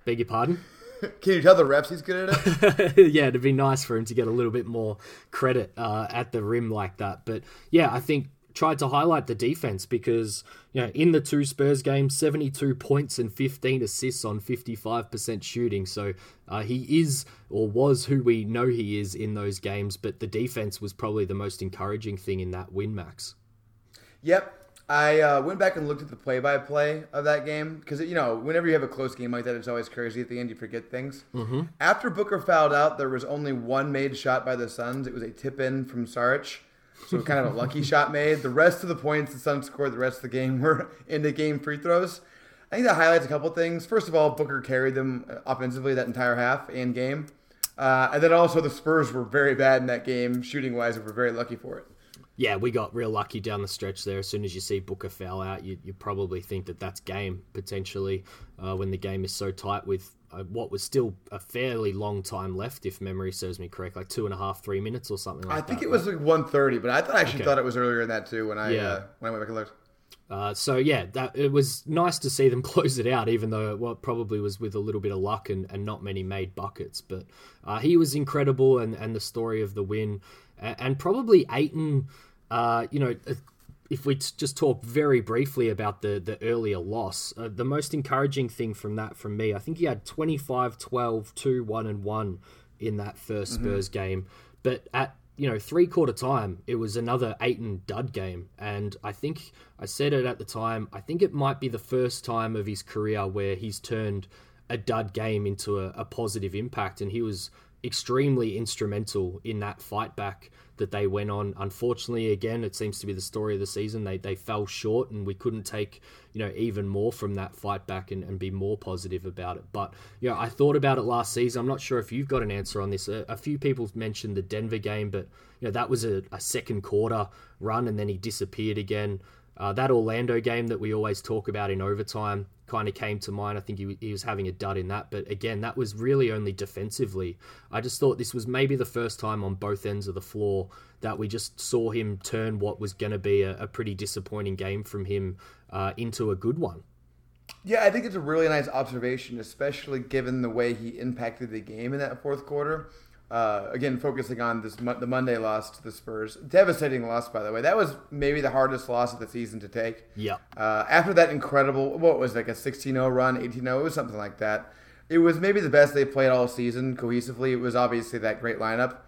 Beg your pardon. Can you tell the refs he's good at it? yeah, it'd be nice for him to get a little bit more credit uh, at the rim like that. But yeah, I think tried to highlight the defense because you know in the two Spurs games, seventy-two points and fifteen assists on fifty-five percent shooting. So uh, he is or was who we know he is in those games. But the defense was probably the most encouraging thing in that win, Max. Yep. I uh, went back and looked at the play-by-play of that game because you know whenever you have a close game like that, it's always crazy. At the end, you forget things. Mm-hmm. After Booker fouled out, there was only one made shot by the Suns. It was a tip-in from Saric, so kind of a lucky shot made. The rest of the points the Suns scored the rest of the game were in the game free throws. I think that highlights a couple things. First of all, Booker carried them offensively that entire half and game, uh, and then also the Spurs were very bad in that game shooting wise, and were very lucky for it. Yeah, we got real lucky down the stretch there. As soon as you see Booker foul out, you, you probably think that that's game potentially uh, when the game is so tight with uh, what was still a fairly long time left, if memory serves me correct, like two and a half, three minutes or something like that. I that. think it was like 130, but I thought I actually Okay. thought it was earlier than that too when I Yeah. uh, when I went back and looked. Uh, so yeah, that it was nice to see them close it out, even though it probably was with a little bit of luck and, and not many made buckets. But uh, he was incredible, and, and the story of the win, and, and probably Ayton. Uh, you know, if we t- just talk very briefly about the the earlier loss, uh, the most encouraging thing from that from me, I think he had 25, 12, 2, 1 and 1 in that 1st Spurs game. But at you know, three quarter time, it was another Ayton dud game. And I think I said it at the time, I think it might be the first time of his career where he's turned a dud game into a, a positive impact. And he was extremely instrumental in that fight back that they went on. Unfortunately, again, it seems to be the story of the season. They they fell short, and we couldn't take you know even more from that fight back and, and be more positive about it. But you know, I thought about it last season. I'm not sure if you've got an answer on this. A, a few people mentioned the Denver game, but you know that was a, a second quarter run, and then he disappeared again. Uh, that Orlando game that we always talk about in overtime kind of came to mind. I think he, he was having a dud in that. But again, that was really only defensively. I just thought this was maybe the first time on both ends of the floor that we just saw him turn what was going to be a, a, pretty disappointing game from him uh, into a good one. Yeah, I think it's a really nice observation, especially given the way he impacted the game in that fourth quarter. Uh, again, focusing on this the Monday loss to the Spurs, devastating loss by the way. That was maybe the hardest loss of the season to take. Yeah. Uh, after that incredible, what was it, like a 16-0 run, 18-0, it was something like that. It was maybe the best they played all season cohesively. It was obviously that great lineup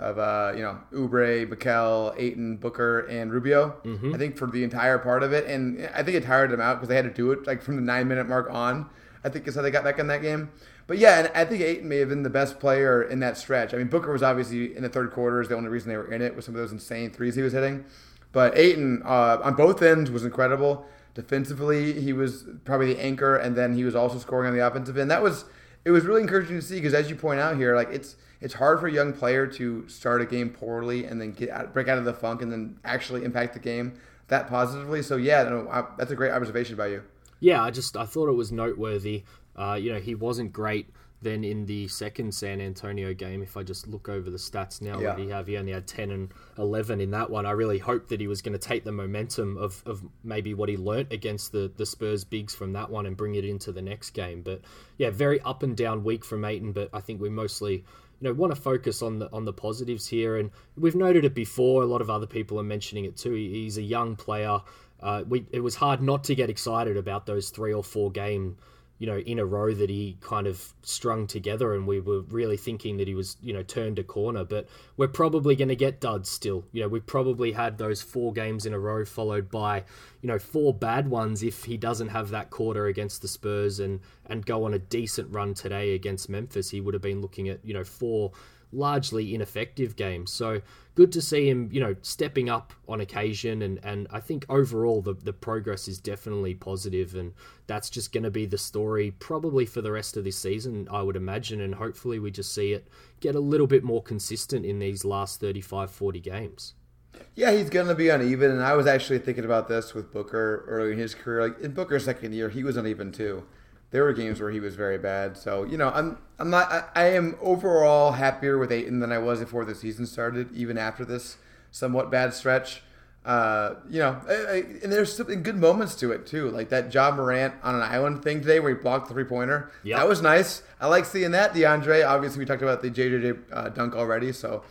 of uh, you know Oubre, Mikal, Ayton, Booker, and Rubio. Mm-hmm. I think for the entire part of it, and I think it tired them out because they had to do it like from the nine minute mark on. I think is how they got back in that game. But yeah, and I think Ayton may have been the best player in that stretch. I mean, Booker was obviously in the third quarter is the only reason they were in it with some of those insane threes he was hitting. But Ayton uh, on both ends was incredible. Defensively, he was probably the anchor, and then he was also scoring on the offensive end. That was it was really encouraging to see because, as you point out here, like it's it's hard for a young player to start a game poorly and then get out, break out of the funk and then actually impact the game that positively. So yeah, I, that's a great observation by you. Yeah, I just I thought it was noteworthy. Uh, you know, he wasn't great then in the second San Antonio game. If I just look over the stats now yeah. that he have, he only had ten and eleven in that one. I really hoped that he was going to take the momentum of, of maybe what he learnt against the the Spurs bigs from that one and bring it into the next game. But yeah, very up and down week from Ayton. But I think we mostly you know want to focus on the on the positives here and we've noted it before a lot of other people are mentioning it too he's a young player uh, we, it was hard not to get excited about those three or four game you know, in a row that he kind of strung together, and we were really thinking that he was, you know, turned a corner. But we're probably going to get duds still. You know, we probably had those four games in a row followed by, you know, four bad ones if he doesn't have that quarter against the Spurs and and go on a decent run today against Memphis. He would have been looking at, you know, four largely ineffective games. So good to see him, you know, stepping up on occasion. And, and I think overall the, the progress is definitely positive and that's just going to be the story probably for the rest of this season, I would imagine. And hopefully we just see it get a little bit more consistent in these last 35, 40 games. Yeah, he's going to be uneven. And I was actually thinking about this with Booker early in his career. Like in Booker's second year, he was uneven too there were games where he was very bad. So you know, I'm I'm not I, I, am overall happier with Ayton than I was before the season started, even after this somewhat bad stretch. Uh, you know, I, I, and there's some good moments to it too, like that Ja Morant on an island thing today where he blocked the three pointer. Yep. That was nice. I like seeing that. DeAndre, obviously, we talked about the JJJ uh, dunk already. So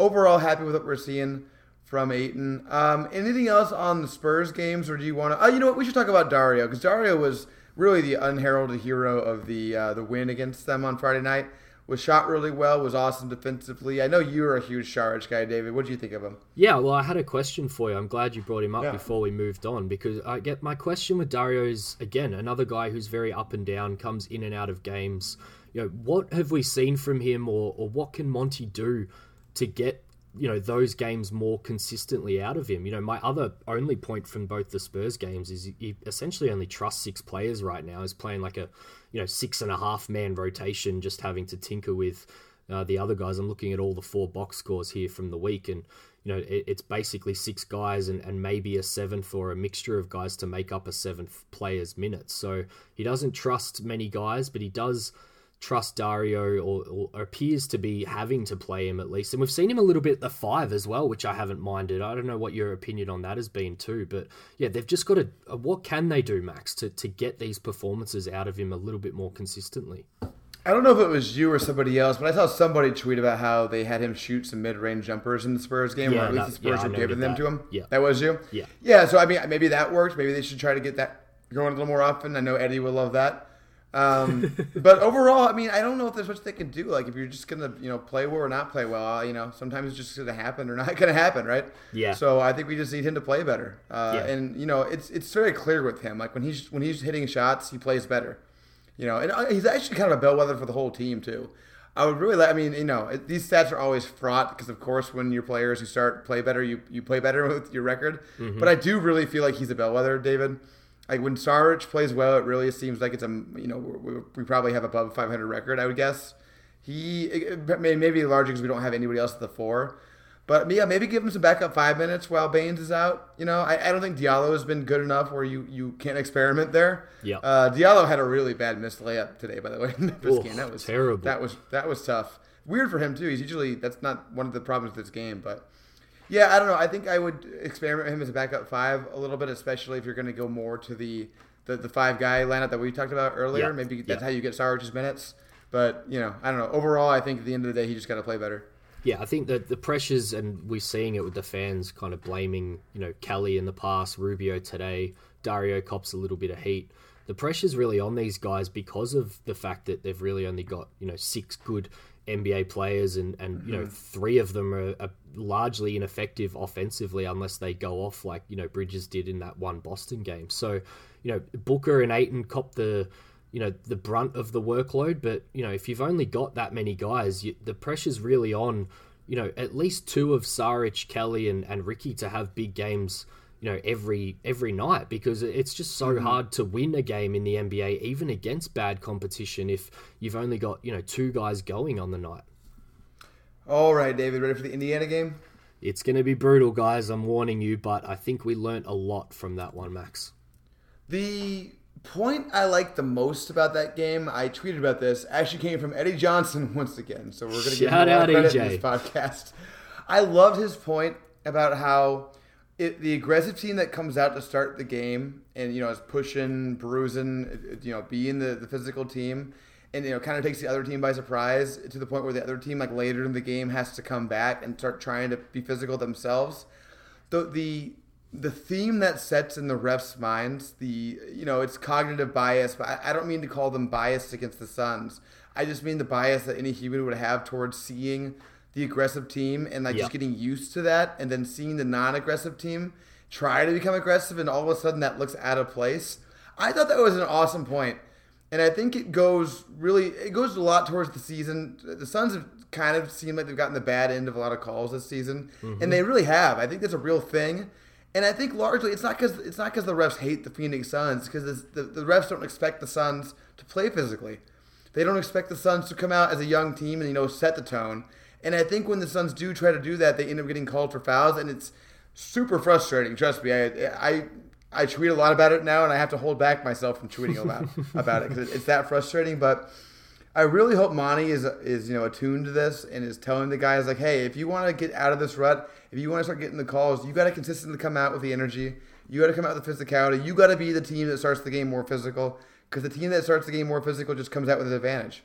overall, happy with what we're seeing from Ayton. Um, anything else on the Spurs games, or do you want to? Oh, you know what? We should talk about Dario because Dario was really the unheralded hero of the uh, the win against them on Friday night. Was shot really well, was awesome defensively. I know you are a huge Saric guy, David. What do you think of him? Yeah, well, I had a question for you. I'm glad you brought him up yeah. before we moved on because I get my question with Dario is again another guy who's very up and down, comes in and out of games. You know, what have we seen from him, or or what can Monty do to get you know those games more consistently out of him. You know, my other only point from both the Spurs games is he essentially only trusts six players right now. He's playing like a you know six and a half man rotation, just having to tinker with uh, the other guys. I'm looking at all the four box scores here from the week, and you know it, it's basically six guys and, and maybe a seventh or a mixture of guys to make up a seventh player's minutes. So he doesn't trust many guys, but he does trust Dario or, or, appears to be having to play him at least. And we've seen him a little bit the five as well, which I haven't minded. I don't know what your opinion on that has been too, but yeah, they've just got to. What can they do, Max, to, to get these performances out of him a little bit more consistently? I don't know if it was you or somebody else, but I saw somebody tweet about how they had him shoot some mid-range jumpers in the Spurs game, yeah, or at least that, the Spurs yeah, were giving them to him. Yeah, that was you. Yeah, yeah. So I mean, maybe that worked. Maybe they should try to get that going a little more often. I know Eddie would love that. Um, but overall, I mean, I don't know if there's much they can do. Like, if you're just gonna, you know, play well or not play well, uh, you know, sometimes it's just gonna happen or not gonna happen, right? Yeah. So I think we just need him to play better. Uh, yeah. And you know, it's it's very clear with him. Like when he's when he's hitting shots, he plays better. You know, and uh, he's actually kind of a bellwether for the whole team too. I would really like. I mean, you know, it, these stats are always fraught because, of course, when your players who start play better, you you play better with your record. Mm-hmm. But I do really feel like he's a bellwether, David. Like when Saric plays well, it really seems like it's a you know we, we probably have above 500 record. I would guess he may- maybe largely because we don't have anybody else at the four. But yeah, maybe give him some backup five minutes while Baynes is out. You know, I, I don't think Diallo has been good enough where you, you can't experiment there. Yeah. Uh, Diallo had a really bad missed layup today, by the way. in this Oof, game. That was terrible. That was that was tough. Weird for him too. He's usually that's not one of the problems with this game, but yeah, I don't know. I think I would experiment with him as a backup five a little bit, especially if you're going to go more to the, the the five guy lineup that we talked about earlier. Yeah. Maybe that's Yeah. how you get Saric's minutes. But you know, I don't know. Overall, I think at the end of the day, he just got to play better. Yeah, I think that the pressures, and we're seeing it with the fans kind of blaming, you know, Kelly in the past, Rubio today, Dario cops a little bit of heat. The pressure's really on these guys because of the fact that they've really only got, you know, six good NBA players, and, and you know, mm-hmm. three of them are, are largely ineffective offensively unless they go off like, you know, Bridges did in that one Boston game. So, you know, Booker and Ayton cop the you know the brunt of the workload but you know if you've only got that many guys you, the pressure's really on you know at least two of Saric, Kelly and, and Ricky to have big games you know every every night because it's just so mm-hmm. hard to win a game in the NBA even against bad competition if you've only got you know two guys going on the night All right, David, ready for the Indiana game? it's going to be brutal guys I'm warning you but I think we learnt a lot from that one Max The point I like the most about that game, I tweeted about this, actually came from Eddie Johnson once again. So we're going to give him a lot out, of credit in this podcast. I loved his point about how it, the aggressive team that comes out to start the game and you know is pushing, bruising, you know, being the, the physical team, and you know kind of takes the other team by surprise to the point where the other team like later in the game has to come back and start trying to be physical themselves the the the theme that sets in the refs' minds, the you know, it's cognitive bias, but I, I don't mean to call them biased against the Suns. I just mean the bias that any human would have towards seeing the aggressive team and like Yeah. just getting used to that, and then seeing the non-aggressive team try to become aggressive, and all of a sudden that looks out of place. I thought that was an awesome point, and I think it goes really it goes a lot towards the season. The Suns have kind of seemed like they've gotten the bad end of a lot of calls this season, and mm-hmm. they really have. I think that's a real thing. And I think largely it's not because it's not because the refs hate the Phoenix Suns, because the, the refs don't expect the Suns to play physically. They don't expect the Suns to come out as a young team and you know set the tone. And I think when the Suns do try to do that, they end up getting called for fouls, and it's super frustrating. Trust me, I I I tweet a lot about it now, and I have to hold back myself from tweeting about about it because it's that frustrating. But I really hope Monty is is you know attuned to this and is telling the guys like, hey, if you want to get out of this rut, if you want to start getting the calls, you got to consistently come out with the energy. You got to come out with the physicality. You got to be the team that starts the game more physical because the team that starts the game more physical just comes out with an advantage.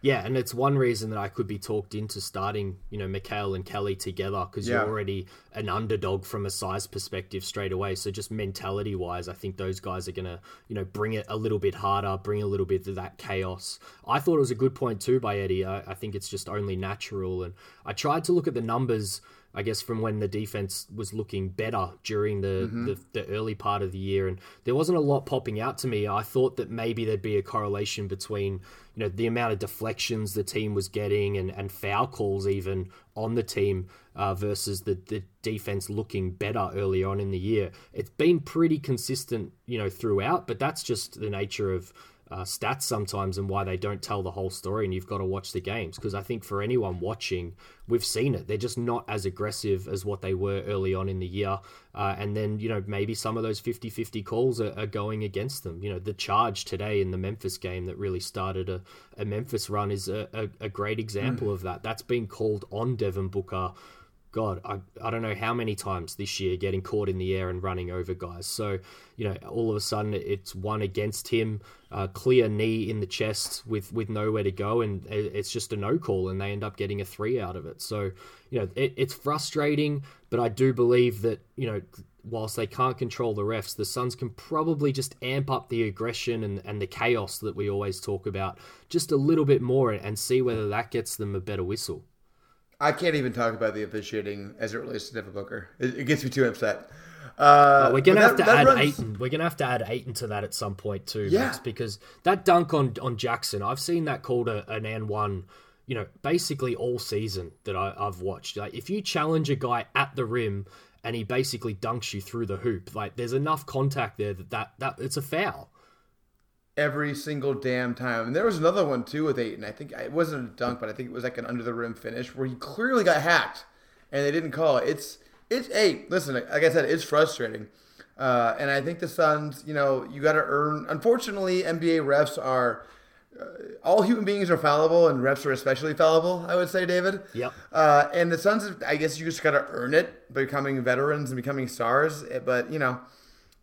Yeah, and it's one reason that I could be talked into starting, you know, Mikal and Kelly together because Yeah. you're already an underdog from a size perspective straight away. So just mentality wise, I think those guys are gonna, you know, bring it a little bit harder, bring a little bit of that chaos. I thought it was a good point too by Eddie. I, I think it's just only natural, and I tried to look at the numbers. I guess from when the defense was looking better during the, mm-hmm. the, the early part of the year, and there wasn't a lot popping out to me. I thought that maybe there'd be a correlation between you know the amount of deflections the team was getting and, and foul calls even on the team uh, versus the, the defense looking better early on in the year. It's been pretty consistent, you know, throughout, but that's just the nature of uh, stats sometimes and why they don't tell the whole story and you've got to watch the games. Because i think for anyone watching we've seen it. They're just not as aggressive as what they were early on in the year. Uh, and then you know maybe some of those 50-50 calls are, are going against them. You know the charge today in the memphis game that really started a, a memphis run is a, a, a great example of that. That's been called on devin booker God, I, I don't know how many times this year getting caught in the air and running over guys. So, you know, all of a sudden it's one against him, uh, clear knee in the chest with, with nowhere to go, and it's just a no call, and they end up getting a three out of it. So, you know, it, it's frustrating, but I do believe that, you know, whilst they can't control the refs, the Suns can probably just amp up the aggression and, and the chaos that we always talk about just a little bit more and see whether that gets them a better whistle. I can't even talk about the officiating as it relates to Devin Booker. It, it gets me too upset. Uh, We're gonna have that- to that add runs- Ayton. We're gonna have to add Ayton to that at some point too, Yeah. Max, because that dunk on on Jackson, I've seen that called a, an N one, you know, basically all season that I, I've watched. Like, if you challenge a guy at the rim and he basically dunks you through the hoop, like there's enough contact there that, that, that it's a foul every single damn time. And there was another one too with Ayton. I think it wasn't a dunk, but I think it was like an under the rim finish where he clearly got hacked, and they didn't call it. It's it's hey, listen, like I said, it's frustrating. Uh, and I think the Suns, you know, you got to earn. Unfortunately, NBA refs are uh, all human beings are fallible, and refs are especially fallible. I would say, David. Yep. Uh, and the Suns, I guess you just got to earn it, becoming veterans and becoming stars. But you know,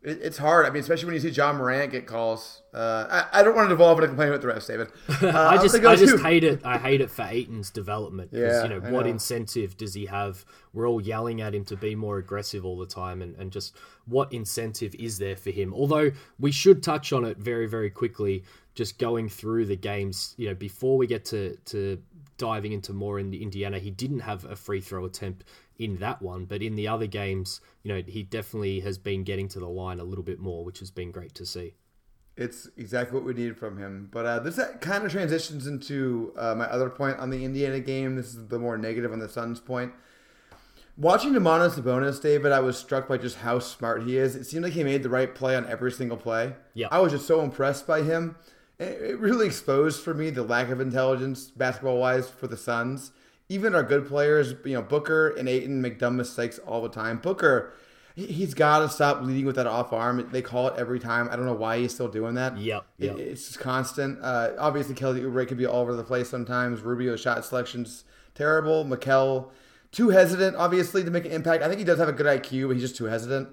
it, it's hard. I mean, especially when you see Ja Morant get calls. Uh, I, I, don't want to devolve into complaining with the refs, David. Uh, I just, I just hate it. I hate it for Ayton's development because Yeah, you know I what know. incentive does he have? We're all yelling at him to be more aggressive all the time, and, and just what incentive is there for him? Although we should touch on it very, very quickly, just going through the games. You know, before we get to to diving into more in Indiana, he didn't have a free throw attempt in that one, but in the other games, you know, he definitely has been getting to the line a little bit more, which has been great to see. It's exactly what we needed from him. But uh, this kind of transitions into uh, my other point on the Indiana game. This is the more negative on the Suns' point. Watching Domantas Sabonis, David, I was struck by just how smart he is. It seemed like he made the right play on every single play. Yeah. I was just so impressed by him. It really exposed for me the lack of intelligence, basketball wise, for the Suns. Even our good players, you know, Booker and Ayton make dumb mistakes all the time. Booker, he's got to stop leading with that off arm. They call it every time. I don't know why he's still doing that. Yep, It- it's just constant. Uh, obviously, Kelly Oubre could be all over the place sometimes. Rubio's shot selection's terrible. Mikal, too hesitant, obviously, to make an impact. I think he does have a good IQ, but he's just too hesitant.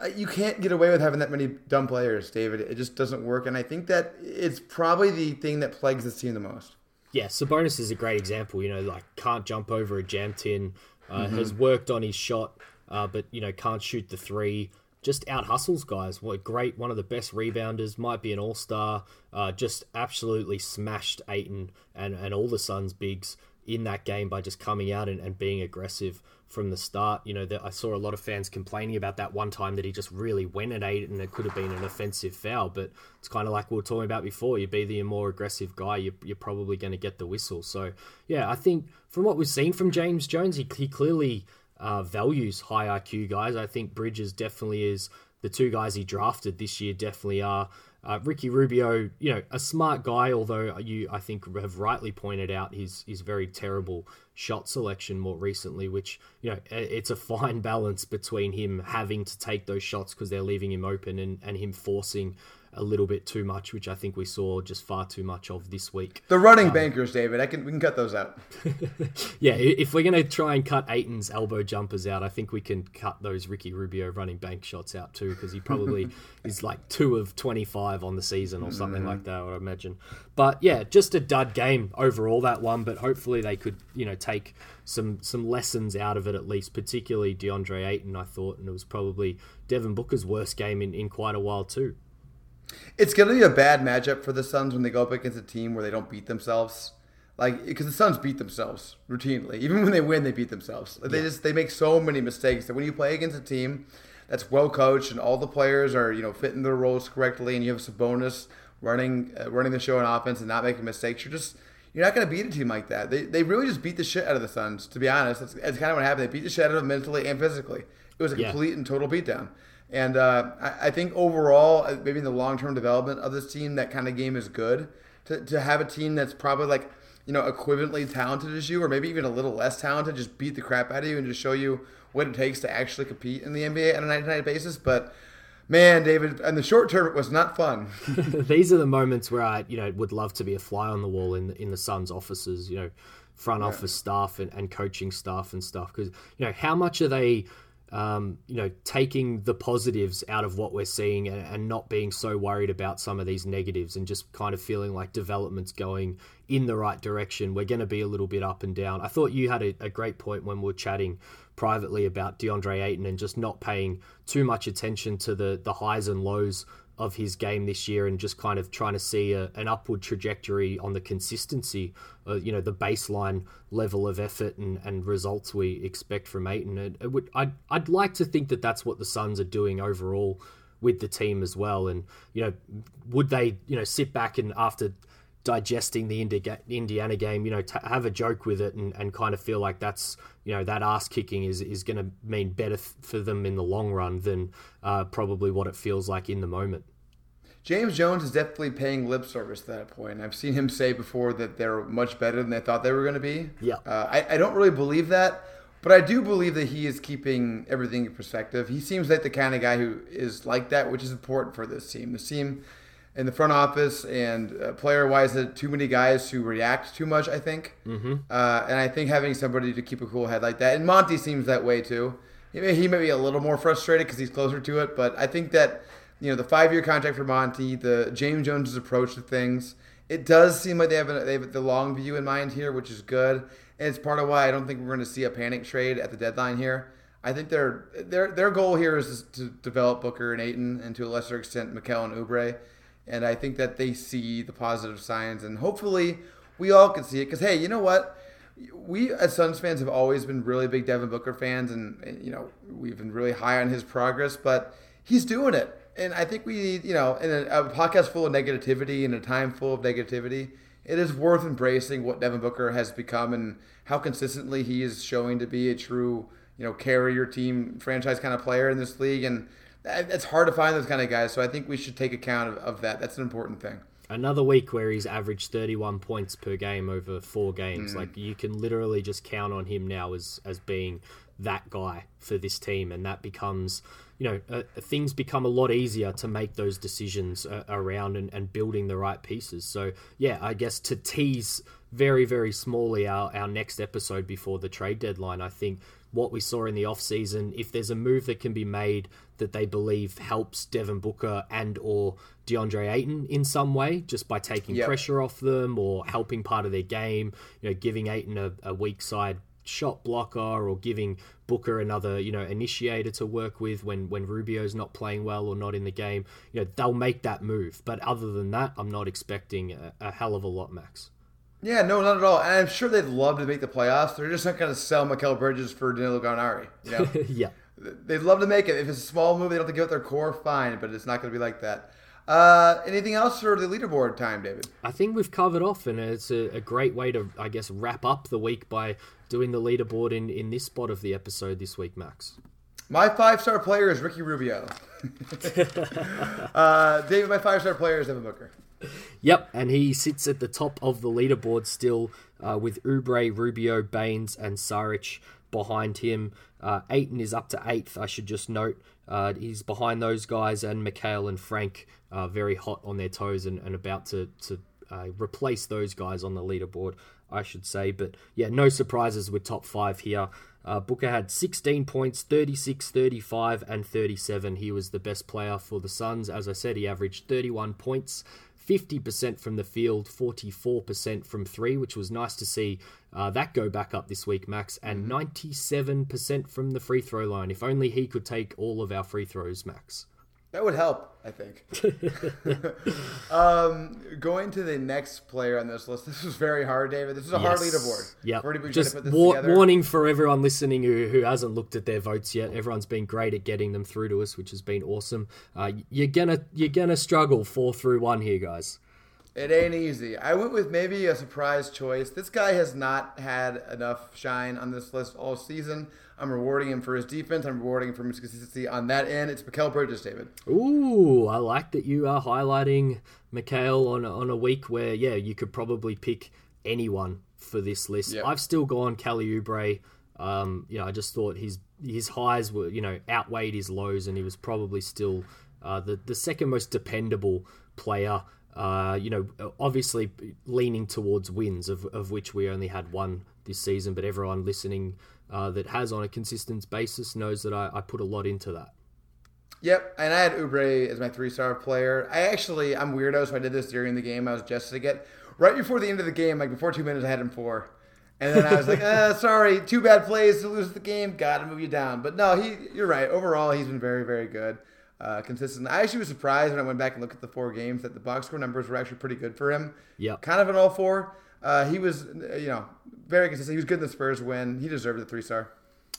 Uh, you can't get away with having that many dumb players, David. It just doesn't work. And I think that it's probably the thing that plagues this team the most. Yeah, Sabonis is a great example. You know, like can't jump over a jam tin, uh, has worked on his shot, uh, but you know can't shoot the three. Just out hustles guys. What great, one of the best rebounders. Might be an all star. Uh, just absolutely smashed Ayton and and all the Suns bigs in that game by just coming out and, and being aggressive from the start. You know, that I saw a lot of fans complaining about that one time that he just really went at eight and it could have been an offensive foul. But it's kind of like we were talking about before. You be the more aggressive guy, you're, you're probably going to get the whistle. So, yeah, I think from what we've seen from James Jones, he, he clearly uh, values high IQ guys. I think Bridges definitely is. The two guys he drafted this year definitely are. Uh, Ricky Rubio, you know, a smart guy, although you, I think, have rightly pointed out his his very terrible shot selection more recently. Which you know, it's a fine balance between him having to take those shots because they're leaving him open, and and him forcing a little bit too much, which I think we saw just far too much of this week. The running um, bankers, David. I can we can cut those out. Yeah, if we're gonna try and cut Ayton's elbow jumpers out, I think we can cut those Ricky Rubio running bank shots out too, because he probably is like two of twenty five on the season or something like mm. that. I would imagine. But yeah, just a dud game overall that one. But hopefully they could you know take some some lessons out of it at least, particularly DeAndre Ayton. I thought, and it was probably Devin Booker's worst game in, in quite a while too. It's going to be a bad matchup for the Suns when they go up against a team where they don't beat themselves. Like, because the Suns beat themselves routinely. Even when they win, they beat themselves. Like, They just they make so many mistakes that when you play against a team that's well coached and all the players are you know fitting their roles correctly, and you have Sabonis running uh, running the show on offense and not making mistakes, you're just you're not going to beat a team like that. They, they really just beat the shit out of the Suns. To be honest, that's, that's kind of what happened. They beat the shit out of them mentally and physically. It was a Yeah. complete and total beatdown. And uh, I, I think overall, uh, maybe in the long term development of this team, that kind of game is good. To, to have a team that's probably like, you know, equivalently talented as you, or maybe even a little less talented, just beat the crap out of you and just show you what it takes to actually compete in the NBA on a night to night basis. But man, David, in the short term, it was not fun. These are the moments where I, you know, would love to be a fly on the wall in the, in the Suns' offices, you know, front office staff and, and coaching staff and stuff. Because you know, how much are they, um, you know, taking the positives out of what we're seeing and, and not being so worried about some of these negatives and just kind of feeling like development's going in the right direction. We're going to be a little bit up and down. I thought you had a, a great point when we were chatting privately about DeAndre Ayton and just not paying too much attention to the the highs and lows of his game this year and just kind of trying to see a, an upward trajectory on the consistency, uh, you know, the baseline level of effort and, and results we expect from Ayton. It, it would, I'd, I'd like to think that that's what the Suns are doing overall with the team as well. And, you know, would they, you know, sit back and after digesting the Indiana game, you know, t- have a joke with it and, and kind of feel like that's, you know, that ass kicking is, is going to mean better for them in the long run than uh, probably what it feels like in the moment. James Jones is definitely paying lip service to that point. I've seen him say before that they're much better than they thought they were going to be. Yeah. Uh, I, I don't really believe that, but I do believe that he is keeping everything in perspective. He seems like the kind of guy who is like that, which is important for this team. This team in the front office and uh, player wise, too many guys who react too much, I think. Mm-hmm. Uh, and I think having somebody to keep a cool head like that, and Monty seems that way too. He may, he may be a little more frustrated because he's closer to it, but I think that you know the five year contract for Monty, the James Jones's approach to things, it does seem like they have, a, they have the long view in mind here, which is good. And it's part of why I don't think we're going to see a panic trade at the deadline here. I think their their their goal here is to develop Booker and Ayton, and to a lesser extent Mikal and Oubre. And I think that they see the positive signs, and hopefully we all can see it. Because hey, you know what? We as Suns fans have always been really big Devin Booker fans, and, and you know we've been really high on his progress. But he's doing it, and I think we need you know in a, a podcast full of negativity and a time full of negativity it is worth embracing what Devin Booker has become and how consistently he is showing to be a true, you know, carry your team franchise kind of player in this league. And it's hard to find those kind of guys. So I think we should take account of, of that. That's an important thing. Another week where he's averaged 31 points per game over four games. Mm. Like you can literally just count on him now as as being that guy for this team, and that becomes you know, uh, things become a lot easier to make those decisions uh, around and, and building the right pieces. So, yeah, I guess to tease very, very smallly our, our next episode before the trade deadline, I think what we saw in the offseason, if there's a move that can be made that they believe helps Devin Booker and or DeAndre Ayton in some way, just by taking yep. pressure off them or helping part of their game, you know, giving Ayton a, a weak side shot blocker or giving Booker another, you know, initiator to work with when when Rubio's not playing well or not in the game. You know, they'll make that move. But other than that, I'm not expecting a, a hell of a lot, Max. Yeah, no, not at all. And I'm sure they'd love to make the playoffs. They're just not going to sell Mikal Bridges for Danilo Gallinari. You know? yeah. They'd love to make it. If it's a small move, they don't have to give up their core, fine. But it's not going to be like that. Uh, anything else for the leaderboard time, David? I think we've covered off, and it's a, a, great way to, I guess, wrap up the week by doing the leaderboard in, in this spot of the episode this week, Max. My five star player is Ricky Rubio. uh, David, my five star player is Devin Booker. Yep, and he sits at the top of the leaderboard still uh, with Oubre, Rubio, Baynes, and Saric behind him. Uh, Ayton is up to eighth, I should just note. Uh, he's behind those guys, and Mikal and Frank uh, very hot on their toes and, and about to, to uh, replace those guys on the leaderboard, I should say. But yeah, no surprises with top five here. Uh, Booker had 16 points, 36, 35, and 37. He was the best player for the Suns. As I said, he averaged 31 points, 50% from the field, 44% from three, which was nice to see uh, that go back up this week, Max, and 97% mm-hmm. from the free throw line. If only he could take all of our free throws, Max. That would help, I think. um, going to the next player on this list. This was very hard, David. This is a yes. hard leaderboard. Yeah. Just war- warning for everyone listening who, who hasn't looked at their votes yet. Everyone's been great at getting them through to us, which has been awesome. Uh, you're gonna you're gonna struggle four through one here, guys. It ain't easy. I went with maybe a surprise choice. This guy has not had enough shine on this list all season. I'm rewarding him for his defense. I'm rewarding him for his consistency on that end. It's Mikal Bridges, David. Ooh, I like that you are highlighting Mikal on a, on a week where, yeah, you could probably pick anyone for this list. Yep. I've still gone Kelly Oubre. Um, you know, I just thought his his highs were, you know, outweighed his lows, and he was probably still uh, the the second most dependable player. Uh, you know, obviously leaning towards wins, of, of which we only had one this season, but everyone listening uh, that has on a consistent basis knows that I, I, put a lot into that. Yep, and I had Oubre as my three star player. I actually, I'm weirdo, so I did this during the game. I was adjusting it. Right before the end of the game, like before two minutes, I had him four. And then I was like, uh, sorry, two bad plays to lose the game. Got to move you down. But no, he, you're right. Overall, he's been very, very good. Uh, consistent. I actually was surprised when I went back and looked at the four games that the box score numbers were actually pretty good for him. Yeah. Kind of an all four. Uh, he was, you know, very consistent. He was good in the Spurs win. He deserved the three star.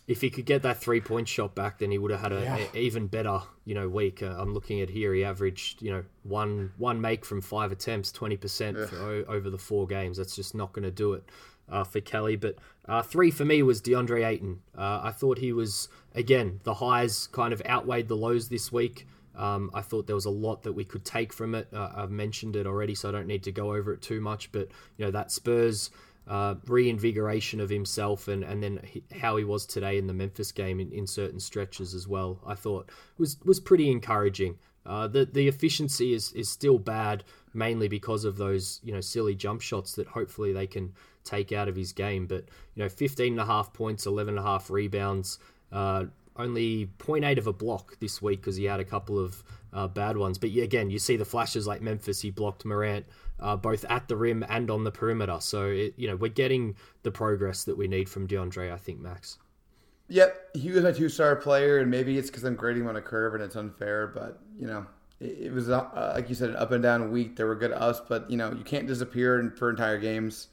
if he could get that three point shot back, then he would have had an Yeah. even better, you know, week. Uh, I'm looking at here. He averaged, you know, one one make from five attempts, twenty percent over the four games. That's just not going to do it uh, for Kelly. But uh, three for me was DeAndre Ayton. Uh, I thought he was again the highs kind of outweighed the lows this week. Um, I thought there was a lot that we could take from it. Uh, I've mentioned it already, so I don't need to go over it too much. But you know that Spurs uh, reinvigoration of himself and, and then he, how he was today in the Memphis game in, in certain stretches as well, I thought was was pretty encouraging. Uh, the the efficiency is, is still bad, mainly because of those you know silly jump shots that hopefully they can take out of his game. But you know, 15 and a half points, 11 and a half rebounds, uh, only 0.8 of a block this week because he had a couple of uh, bad ones. But yeah, again, you see the flashes like Memphis. He blocked Morant uh, both at the rim and on the perimeter. So it, you know we're getting the progress that we need from DeAndre. I think Max. Yep, he was my two star player, and maybe it's because I'm grading him on a curve and it's unfair, but you know, it, it was uh, like you said, an up and down week. There were good ups, but you know, you can't disappear for entire games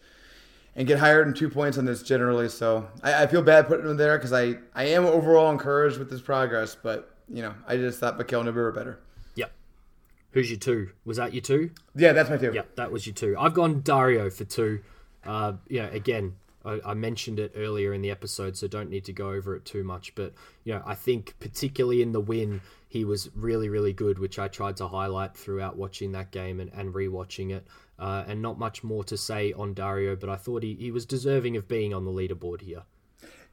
and get higher than two points on this generally. So I, I feel bad putting him there because I I am overall encouraged with his progress, but you know, I just thought Mikael Newberg were better. Yep. Who's your two? Was that your two? Yeah, that's my two. Yep, that was your two. I've gone Dario for two. Uh, you know, again, I, I mentioned it earlier in the episode, so don't need to go over it too much. But you know, I think particularly in the win, he was really, really good, which I tried to highlight throughout watching that game and, and rewatching it. Uh, and not much more to say on Dario, but I thought he, he was deserving of being on the leaderboard here.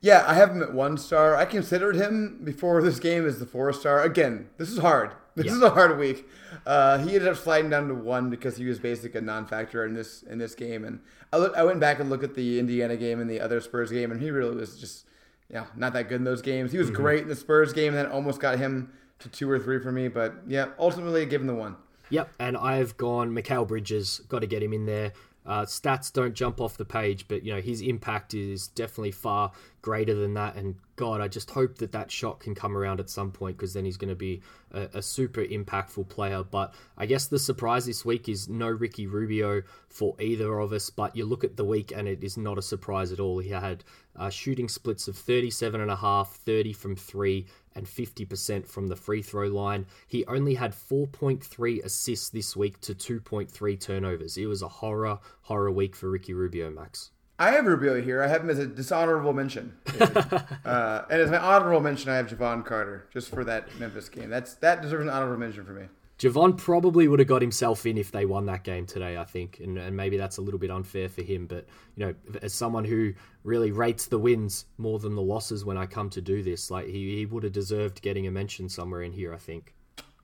Yeah, I have him at one star. I considered him before this game as the four star. Again, this is hard. This Yeah. is a hard week. Uh, he ended up sliding down to one because he was basically a non-factor in this in this game. And I look, I went back and looked at the Indiana game and the other Spurs game, and he really was just, you know, not that good in those games. He was great in the Spurs game, and then almost got him to two or three for me. But yeah, ultimately, I give him the one. Yep, and I've gone Mikal Bridges. Got to get him in there. Uh, stats don't jump off the page, but you know his impact is definitely far greater than that. And God, I just hope that that shot can come around at some point because then he's going to be a, a super impactful player. But I guess the surprise this week is no Ricky Rubio for either of us. But you look at the week and it is not a surprise at all. He had uh, shooting splits of 37 and a half, 30 from three, and 50% from the free throw line. He only had 4.3 assists this week to 2.3 turnovers. It was a horror, horror week for Ricky Rubio, Max. I have Rubio here. I have him as a dishonorable mention. uh, and as my honorable mention, I have Jevon Carter just for that Memphis game. That's that deserves an honorable mention for me. Jevon probably would have got himself in if they won that game today, I think, and, and maybe that's a little bit unfair for him. But you know, as someone who really rates the wins more than the losses when I come to do this, like he, he would have deserved getting a mention somewhere in here, I think.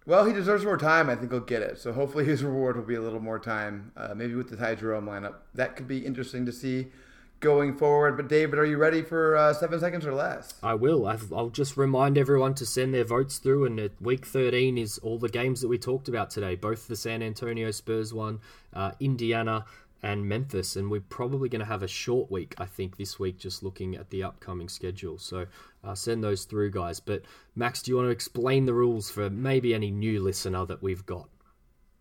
Well, he deserves more time. I think he'll get it. So hopefully his reward will be a little more time. Uh, maybe with the Ty Jerome lineup, that could be interesting to see going forward. But David, are you ready for uh, seven seconds or less? I will. I've, I'll just remind everyone to send their votes through. And week 13 is all the games that we talked about today both the San Antonio Spurs one, uh, Indiana, and Memphis. And we're probably going to have a short week, I think, this week, just looking at the upcoming schedule. So uh, send those through, guys. But Max, do you want to explain the rules for maybe any new listener that we've got?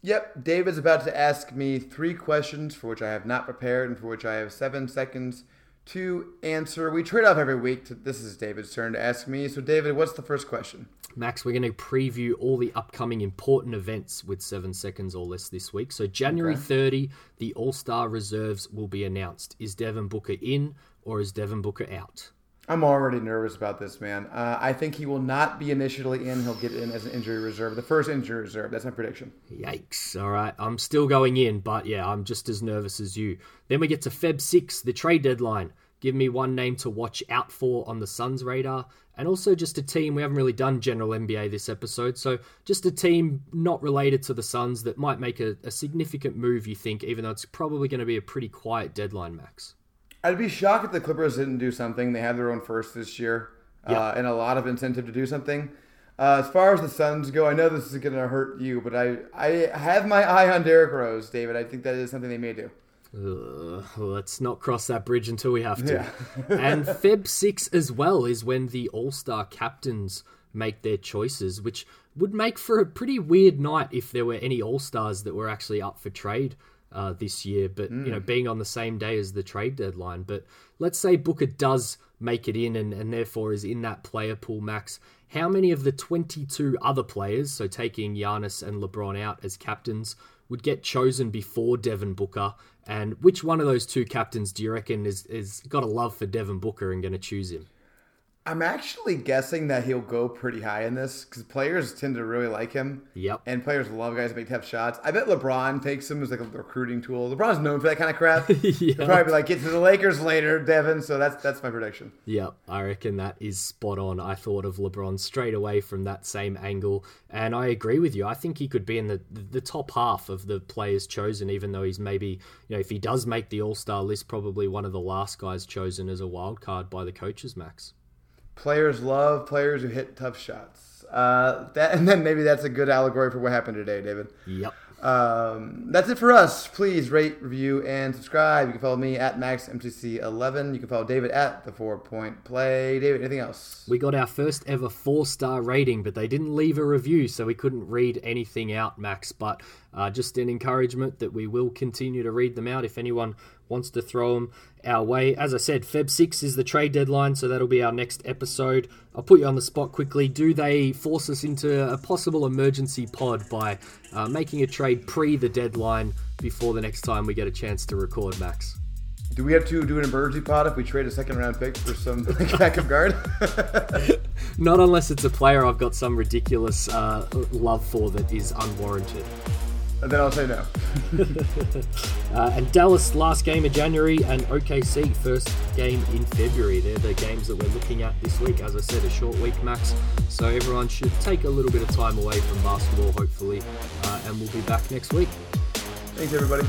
Yep, David's about to ask me three questions for which I have not prepared and for which I have seven seconds to answer. We trade off every week. To, this is David's turn to ask me. So, David, what's the first question? Max, we're going to preview all the upcoming important events with seven seconds or less this week. So, January 30, the All Star reserves will be announced. Is Devin Booker in or is Devin Booker out? I'm already nervous about this, man. Uh, I think he will not be initially in. He'll get in as an injury reserve, the first injury reserve. That's my prediction. Yikes. All right. I'm still going in, but yeah, I'm just as nervous as you. Then we get to Feb 6, the trade deadline. Give me one name to watch out for on the Suns radar. And also just a team. We haven't really done general NBA this episode. So just a team not related to the Suns that might make a, a significant move, you think, even though it's probably going to be a pretty quiet deadline, Max. I'd be shocked if the Clippers didn't do something. They have their own first this year, uh, and a lot of incentive to do something. Uh, as far as the Suns go, I know this is going to hurt you, but I, I have my eye on Derrick Rose, David. I think that is something they may do. Ugh, let's not cross that bridge until we have to. Yeah. and Feb 6 as well is when the All Star captains make their choices, which would make for a pretty weird night if there were any All Stars that were actually up for trade uh, this year, but you know, being on the same day as the trade deadline. But let's say Booker does make it in and, and therefore is in that player pool, Max. How many of the 22 other players, so taking Giannis and LeBron out as captains, would get chosen before Devin Booker? And which one of those two captains do you reckon is, is got a love for Devin Booker and going to choose him? I'm actually guessing that he'll go pretty high in this because players tend to really like him. Yep. And players love guys that make tough shots. I bet LeBron takes him as like a recruiting tool. LeBron's known for that kind of crap. Yep. He'll probably be like, get to the Lakers later, Devin. So that's that's my prediction. Yep, I reckon that is spot on. I thought of LeBron straight away from that same angle, and I agree with you. I think he could be in the the top half of the players chosen, even though he's maybe you know if he does make the All Star list, probably one of the last guys chosen as a wild card by the coaches. Max. Players love players who hit tough shots. Uh, that and then maybe that's a good allegory for what happened today, David. Yep. Um, that's it for us. Please rate, review, and subscribe. You can follow me at MaxMTC11. You can follow David at the Four Point Play. David, anything else? We got our first ever four star rating, but they didn't leave a review, so we couldn't read anything out, Max. But uh, just an encouragement that we will continue to read them out if anyone wants to throw them our way. As I said, Feb 6 is the trade deadline, so that'll be our next episode. I'll put you on the spot quickly. Do they force us into a possible emergency pod by uh, making a trade pre the deadline before the next time we get a chance to record, Max? Do we have to do an emergency pod if we trade a second round pick for some backup guard? Not unless it's a player I've got some ridiculous uh, love for that is unwarranted. And then I'll say no. Uh, and Dallas last game of January and OKC first game in February. They're the games that we're looking at this week. As I said, a short week, Max. So everyone should take a little bit of time away from basketball, hopefully. Uh, and we'll be back next week. Thanks, everybody.